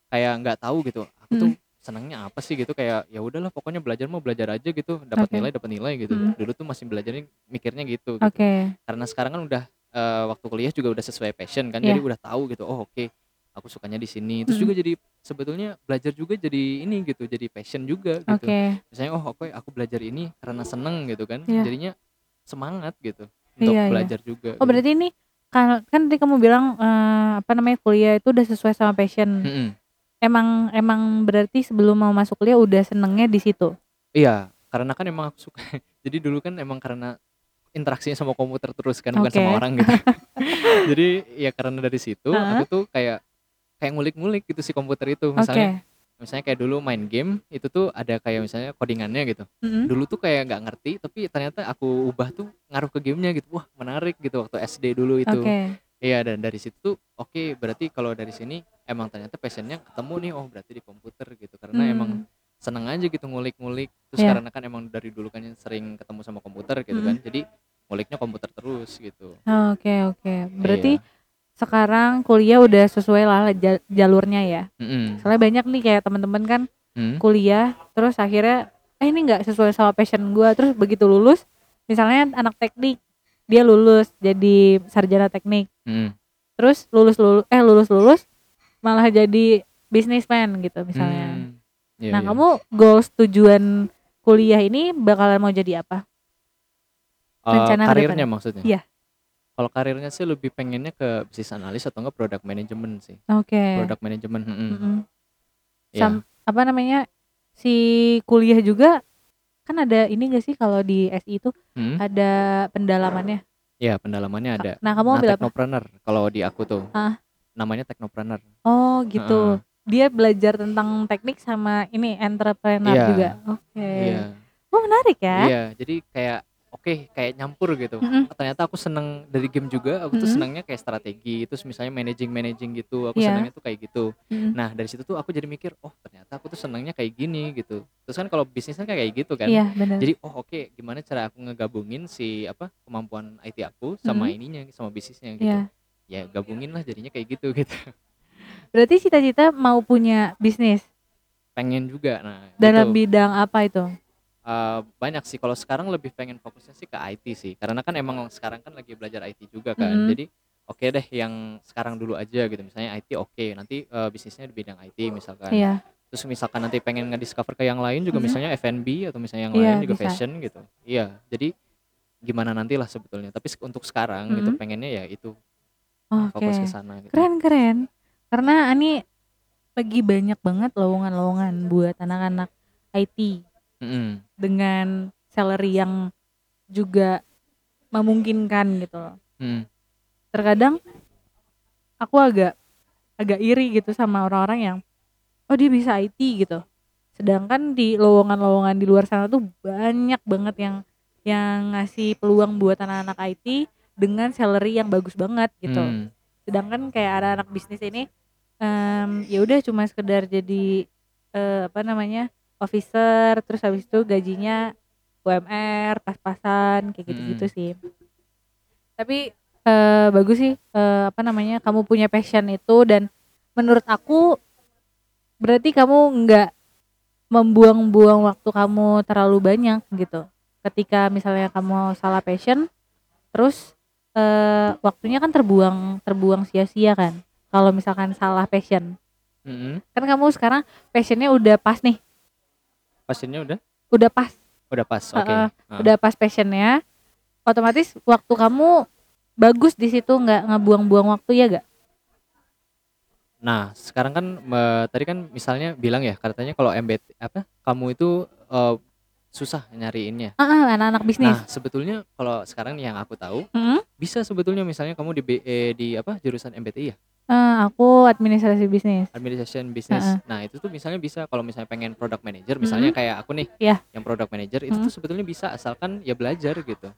kayak nggak tahu gitu aku tuh senangnya apa sih gitu kayak ya udahlah pokoknya belajar mau belajar aja gitu dapat Oke. nilai dapat nilai gitu Mm. dulu tuh masih belajarnya mikirnya gitu, gitu. Oke. karena sekarang kan udah eh, waktu kuliah juga udah sesuai passion kan Iya. jadi udah tahu gitu oh oke aku sukanya di sini terus Mm. juga jadi sebetulnya belajar juga jadi ini gitu jadi passion juga gitu Oke. misalnya oh oke aku belajar ini karena seneng gitu kan Iya. jadinya semangat gitu untuk Iya, iya. belajar juga Oh gitu. berarti ini kan kan tadi kamu bilang eh, apa namanya kuliah itu udah sesuai sama passion. Mm-mm. Emang emang berarti sebelum mau masuk kuliah udah senengnya di situ. Iya, karena kan emang aku suka. Jadi dulu kan emang karena interaksinya sama komputer terus kan, bukan sama orang gitu. Jadi ya karena dari situ Heeh. aku tuh kayak kayak ngulik-ngulik gitu si komputer itu. Misalnya misalnya kayak dulu main game itu tuh ada kayak misalnya codingannya gitu. Mm-mm. Dulu tuh kayak nggak ngerti, tapi ternyata aku ubah tuh ngaruh ke gamenya gitu. Wah menarik gitu waktu SD dulu itu. Oke. Iya dan dari situ tuh oke berarti kalau dari sini emang ternyata passionnya ketemu nih oh berarti di komputer gitu karena Hmm. emang seneng aja gitu ngulik-ngulik terus Iya. karena kan emang dari dulu kan sering ketemu sama komputer gitu kan jadi nguliknya komputer terus gitu Oke oke. Berarti Iya. sekarang kuliah udah sesuai lah ja- jalurnya ya. Mm-mm. Soalnya banyak nih kayak teman-teman kan Hmm. kuliah terus akhirnya eh ini nggak sesuai sama passion gua terus begitu lulus misalnya anak teknik dia lulus jadi sarjana teknik Mm. terus lulus lulus eh lulus lulus malah jadi bisnisman gitu misalnya. Hmm. Iya, nah iya. kamu goals tujuan kuliah ini bakalan mau jadi apa? Eh, rencana karirnya ke depannya? maksudnya Iya. kalau karirnya sih lebih pengennya ke bisnis analis atau enggak product management sih Oke. product management mm-mm. Mm-mm. Iya. Sam- apa namanya si kuliah juga kan ada ini gak sih kalau di SI itu Hmm. ada pendalamannya. Iya, pendalamannya ada Nah kamu nah, ambil apa? teknopreneur kalau di aku tuh Ah. namanya teknopreneur Oh gitu. Heeh. Dia belajar tentang teknik sama ini entrepreneur Iya. juga. Oke. iya Oh menarik ya. Iya, jadi kayak oke kayak nyampur gitu. Mhm. Ternyata aku seneng dari game juga, aku tuh Mhm. senangnya kayak strategi, terus misalnya managing-managing gitu, aku Iya. senangnya tuh kayak gitu. Mhm. Nah, dari situ tuh aku jadi mikir, "Oh, ternyata aku tuh senangnya kayak gini," gitu. Terus kan kalau bisnisnya kan kayak gitu kan. Iya, benar. Jadi, oh oke, gimana cara aku ngegabungin si apa, kemampuan IT aku sama Mhm. ininya, sama bisnisnya gitu. Iya. Ya gabungin lah jadinya kayak gitu, gitu. Berarti cita-cita mau punya bisnis Pengen juga, nah dalam gitu. bidang apa itu? Eee, banyak sih, kalau sekarang lebih pengen fokusnya sih ke IT sih, karena kan emang sekarang kan lagi belajar IT juga kan. Mhm. Jadi, oke deh yang sekarang dulu aja gitu, misalnya IT oke, nanti, eee, bisnisnya di bidang IT misalkan. Iya. Terus misalkan nanti pengen ngediscover ke yang lain juga Mhm. misalnya F&B atau misalnya yang Iya, lain juga bisa. fashion gitu. Iya, jadi gimana nantilah sebetulnya, tapi untuk sekarang gitu Mhm. pengennya ya itu, Oke. fokus ke sana gitu. Keren keren. Karena ani lagi banyak banget lowongan-lowongan buat anak-anak IT Mhm. dengan salary yang juga memungkinkan gitu loh. Mhm. Terkadang aku agak agak iri gitu sama orang-orang yang oh dia bisa IT gitu. Sedangkan di lowongan-lowongan di luar sana tuh banyak banget yang yang ngasih peluang buat anak-anak IT dengan salary yang bagus banget gitu. Hmm. Sedangkan kayak anak-anak bisnis ini em, ya udah cuma sekedar jadi eh, apa namanya officer terus habis itu gajinya UMR pas-pasan kayak gitu-gitu Mhm. sih. Tapi eh, bagus sih eh, apa namanya kamu punya passion itu dan menurut aku berarti kamu nggak membuang-buang waktu kamu terlalu banyak gitu. Ketika misalnya kamu salah passion terus eh, waktunya kan terbuang terbuang sia-sia kan kalau misalkan salah passion Mhm. kan kamu sekarang passionnya udah pas nih Pasiennya udah? udah pas Udah pas, oke. Heeh, Heeh. udah pas passionnya otomatis waktu kamu bagus di situ nggak ngebuang-buang waktu ya gak? Nah, sekarang kan me tadi kan misalnya bilang ya katanya kalau MBT apa, kamu itu, eee, susah nyariinnya. Heeh, anak-anak bisnis. Nah, sebetulnya kalau sekarang yang aku tahu, Mhm. bisa sebetulnya misalnya kamu di eee, di apa, jurusan MBTI ya? Eh, aku administrasi bisnis. Administration Business. Heeh. Nah, itu tuh misalnya bisa kalau misalnya pengen product manager, misalnya Mhm. kayak aku nih, Iya. yang product manager itu Mhm. tuh sebetulnya bisa asalkan ya belajar gitu.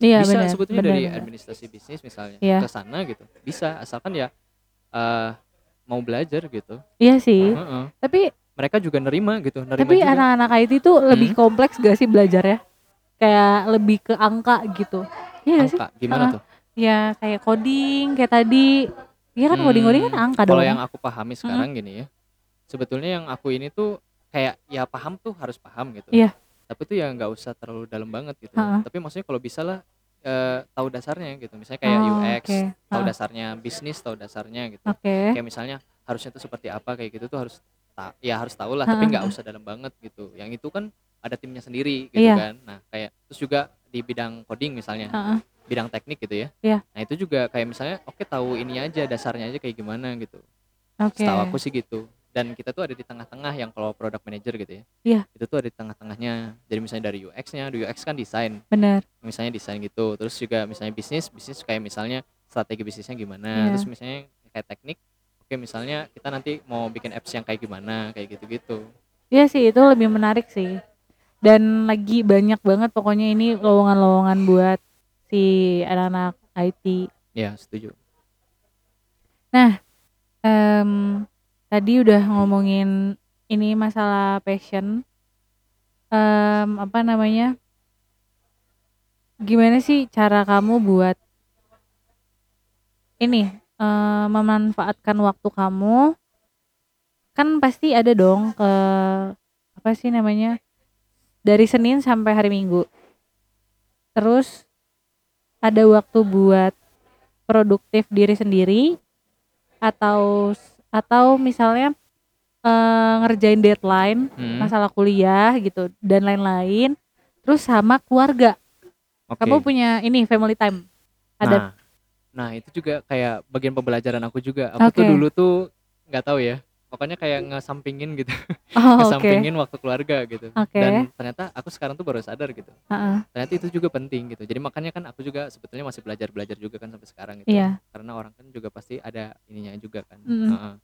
Iya bisa benar. sebetulnya benar, dari benar. administrasi bisnis misalnya Iya. ke sana gitu. Bisa asalkan ya eee, mau belajar gitu. Iya sih. Heeh. Tapi Mereka juga nerima gitu, nerima tapi juga. anak-anak IT tuh lebih Mhm. kompleks gak sih belajarnya? Kayak lebih ke angka gitu. Iya gak sih? Angka, gimana Heeh. tuh? Ya kayak coding kayak tadi. Iya kan coding-coding kan Hmm, angka dong. Kalau yang aku pahami sekarang gini ya, sebetulnya yang aku ini tuh kayak ya paham tuh harus paham gitu. Iya. Tapi tuh ya nggak usah terlalu dalam banget gitu. Heeh. Tapi maksudnya kalau bisa lah eh, tahu dasarnya gitu. Misalnya kayak Oh, UX, oke. tahu dasarnya bisnis, tahu dasarnya gitu. Oke. Kayak misalnya harusnya tuh seperti apa kayak gitu tuh harus ta ya harus tahu lah, tapi Heeh, nggak heeh. usah dalam banget gitu. Yang itu kan ada timnya sendiri gitu Iya. kan. Nah, kayak terus juga di bidang coding misalnya, Heeh. Bidang teknik gitu ya. Iya. Nah, itu juga kayak misalnya oke tahu ini aja dasarnya aja kayak gimana gitu. Oke. Setahu aku sih gitu. Dan kita tuh ada di tengah-tengah yang kalau product manager gitu ya. Iya. Itu tuh ada di tengah-tengahnya. Jadi misalnya dari UX-nya, UX kan desain. Benar. Misalnya desain gitu. Terus juga misalnya bisnis, bisnis kayak misalnya strategi bisnisnya gimana. Iya. Terus misalnya kayak teknik, oke misalnya kita nanti mau bikin apps yang kayak gimana, kayak gitu-gitu. Iya sih itu lebih menarik sih. Dan lagi banyak banget pokoknya ini lowongan-lowongan buat si anak-anak IT. Ya, setuju. Em, tadi udah ngomongin ini masalah passion. Em, apa namanya? Gimana sih cara kamu buat ini eh, memanfaatkan waktu kamu? Kan pasti ada dong ke apa sih namanya? Dari Senin sampai hari Minggu. Terus ada waktu buat produktif diri sendiri atau atau misalnya eh, ngerjain deadline Hmm, masalah kuliah gitu dan lain-lain terus sama keluarga oke. kamu punya ini family time ada Nah, nah itu juga kayak bagian pembelajaran aku juga. Aku tuh Oke. dulu tuh nggak tahu ya. Pokoknya kayak ngesampingin gitu, oh, ngesampingin waktu keluarga gitu. Oke. Dan ternyata aku sekarang tuh baru sadar gitu. Heeh, ternyata itu juga penting gitu jadi makanya kan aku juga sebetulnya masih belajar belajar juga kan sampai sekarang gitu Iya. karena orang kan juga pasti ada ininya juga kan Mm. Heeh.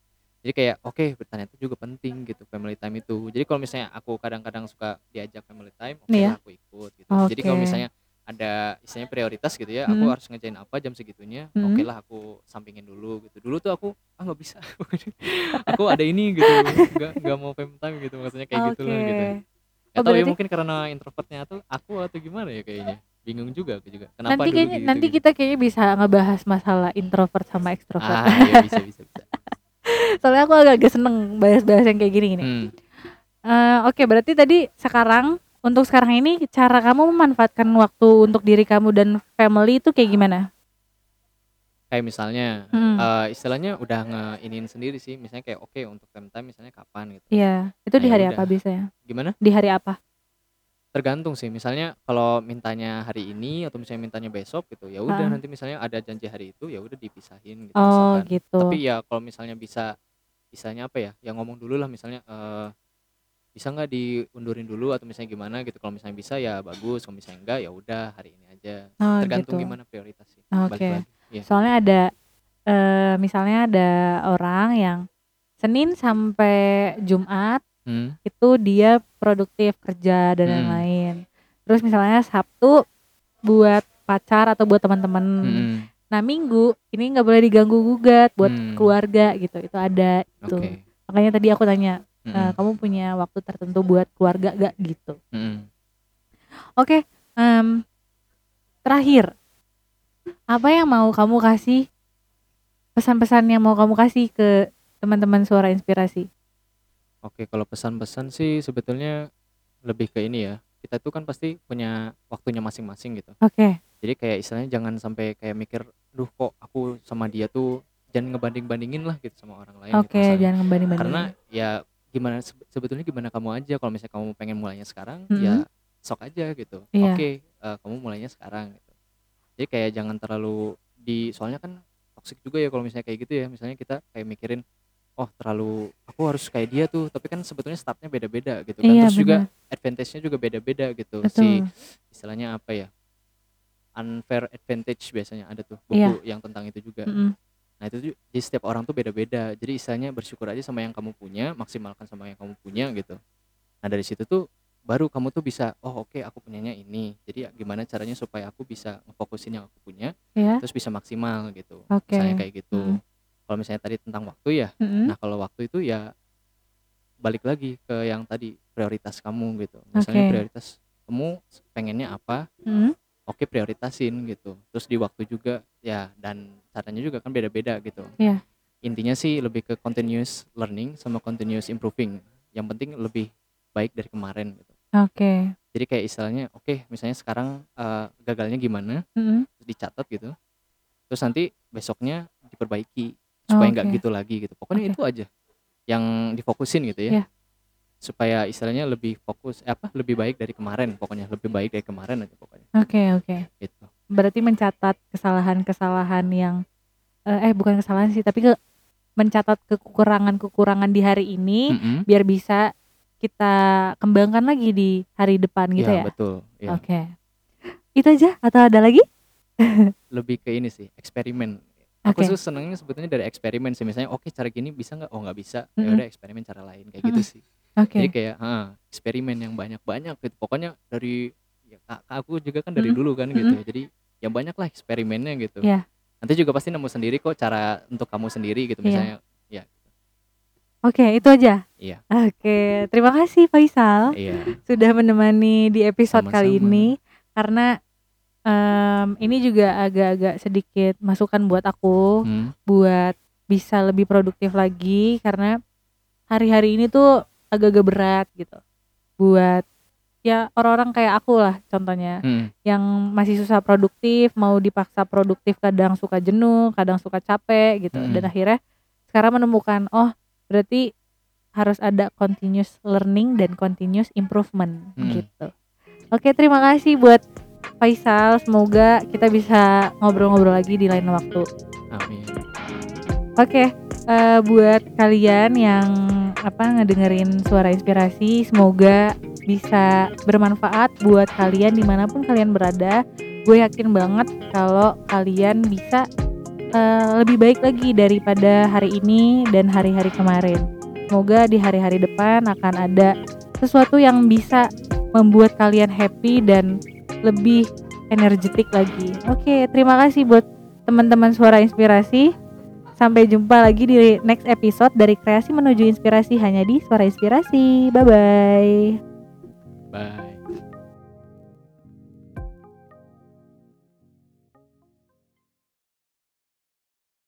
jadi kayak oke ternyata juga penting gitu family time itu jadi kalau misalnya aku kadang-kadang suka diajak family time oke Iya. lah aku ikut gitu jadi kalau misalnya ada istilahnya prioritas gitu ya aku Hmm. harus ngejain apa jam segitunya Hmm. oke lah aku sampingin dulu gitu dulu tuh aku ah nggak bisa aku ada ini gitu nggak nggak mau fame time gitu maksudnya kayak gitu lah gitu. Gak Oh, ya berarti- mungkin karena introvertnya atau aku atau gimana ya kayaknya bingung juga aku juga kenapa Nanti kayaknya gitu, nanti gitu. kita kayaknya bisa ngebahas masalah introvert sama ekstrovert. ah iya bisa bisa bisa Soalnya aku agak-agak seneng bahas-bahas yang kayak gini gini. hmm. Eh, Oke, berarti tadi sekarang untuk sekarang ini cara kamu memanfaatkan waktu untuk diri kamu dan family itu kayak gimana? kayak misalnya Hmm. eh, istilahnya udah ngeinin sendiri sih misalnya kayak oke untuk time time misalnya kapan gitu Iya, itu di Nah, hari ya apa biasanya? gimana Di hari apa? tergantung sih misalnya kalau mintanya hari ini atau misalnya mintanya besok gitu ya udah Ah. nanti misalnya ada janji hari itu ya udah dipisahin gitu Oh, misalkan. gitu. tapi ya kalau misalnya bisa misalnya apa ya ya ngomong dulu lah misalnya eh bisa nggak diundurin dulu atau misalnya gimana gitu kalau misalnya bisa ya bagus kalau misalnya enggak ya udah hari ini aja Oh, tergantung gitu. gimana prioritas sih Oke. lagi Iya. Soalnya ada eh misalnya ada orang yang Senin sampai Jumat Hmm, itu dia produktif kerja dan Hmm. lain-lain. Terus misalnya Sabtu buat pacar atau buat teman-teman. hmm, Nah Minggu ini nggak boleh diganggu gugat buat Hmm. keluarga gitu. Itu ada itu. oke Makanya tadi aku tanya, Hmm, "Eh, kamu punya waktu tertentu buat keluarga gak gitu? hmm. Oke, em, terakhir apa yang mau kamu kasih pesan-pesan yang mau kamu kasih ke teman-teman suara inspirasi? Oke, kalau pesan-pesan sih sebetulnya lebih ke ini ya. Kita tuh kan pasti punya waktunya masing-masing gitu. Oke, Jadi kayak istilahnya jangan sampai kayak mikir, duh kok aku sama dia tuh jangan ngebanding-bandingin lah gitu sama orang lain. gitu oke, misalnya. jangan ngebanding-bandingin. Karena ya gimana sebe- sebetulnya gimana kamu aja kalau misalnya kamu pengen mulainya sekarang Mhm. ya sok aja gitu. Iya. Oke, eh, kamu mulainya sekarang gitu. Jadi kayak jangan terlalu di soalnya kan toxic juga ya kalau misalnya kayak gitu ya. Misalnya kita kayak mikirin oh terlalu aku harus kayak dia tuh tapi kan sebetulnya startnya beda-beda gitu kan Iya, terus juga benar. advantage-nya juga beda-beda gitu si Betul. istilahnya apa ya unfair advantage biasanya ada tuh Iya. buku yang tentang itu juga Mm-mm. Nah itu ju- jadi setiap orang tuh beda-beda jadi istilahnya bersyukur aja sama yang kamu punya maksimalkan sama yang kamu punya gitu nah dari situ tuh baru kamu tuh bisa oh oke aku punyanya ini jadi ya gimana caranya supaya aku bisa ngefokusin yang aku punya Ya, terus bisa maksimal gitu oke. misalnya kayak gitu Mm. kalau misalnya tadi tentang waktu ya Mm-mm. Nah kalau waktu itu ya balik lagi ke yang tadi prioritas kamu gitu. Misalnya Oke. prioritas kamu pengennya apa? Mm. Oke prioritasin gitu. Terus di waktu juga ya dan caranya juga kan beda-beda gitu. Iya. Intinya sih lebih ke continuous learning sama continuous improving. Yang penting lebih baik dari kemarin gitu. Oke. Jadi kayak istilahnya oke misalnya sekarang eh, gagalnya gimana? Mm-mm. Terus dicatat gitu. Terus nanti besoknya diperbaiki supaya nggak Oke. gitu lagi gitu. Pokoknya Oke. itu aja yang difokusin gitu ya. Iya. Supaya istilahnya lebih fokus eh, apa lebih baik dari kemarin pokoknya lebih baik dari kemarin aja pokoknya Oke, oke. gitu. Berarti mencatat kesalahan-kesalahan yang eh, eh bukan kesalahan sih, tapi ke mencatat kekurangan-kekurangan di hari ini Mm-mm. biar bisa kita kembangkan lagi di hari depan gitu Iya, ya. betul. Iya. Oke. Itu aja atau ada lagi? Lebih ke ini sih eksperimen. Aku Oke. tuh senengnya sebetulnya dari eksperimen sih misalnya oke cara gini bisa nggak? Oh nggak bisa. Ya Mm-mm. udah eksperimen cara lain kayak gitu sih. Oke. Jadi kayak ha, eksperimen yang banyak-banyak gitu. Pokoknya dari ya kak, kak aku juga kan dari Mm-mm. dulu kan gitu. Jadi yang banyak lah eksperimennya gitu. Iya. Nanti juga pasti nemu sendiri kok cara untuk kamu sendiri gitu Iya. misalnya. Ya, Oke, itu aja. Iya. Oke, terima kasih Faisal iya. sudah menemani di episode kali Sama-sama. ini karena em, ini juga agak-agak sedikit masukan buat aku Hmm. buat bisa lebih produktif lagi karena hari-hari ini tuh agak-agak berat gitu buat ya orang-orang kayak aku lah contohnya Hmm. yang masih susah produktif mau dipaksa produktif kadang suka jenuh kadang suka capek gitu Mm. dan akhirnya sekarang menemukan oh berarti harus ada continuous learning dan continuous improvement Mm. gitu oke terima kasih buat Faisal semoga kita bisa ngobrol-ngobrol lagi di lain waktu Amin. Oke, eh, buat kalian yang apa ngedengerin suara inspirasi, semoga bisa bermanfaat buat kalian di mana pun kalian berada. Gue yakin banget kalau kalian bisa eh, lebih baik lagi daripada hari ini dan hari-hari kemarin. Semoga di hari-hari depan akan ada sesuatu yang bisa membuat kalian happy dan lebih energetik lagi. Oke, terima kasih buat teman-teman suara inspirasi. Sampai jumpa lagi di next episode dari kreasi menuju inspirasi hanya di suara inspirasi. Bye bye. Bye.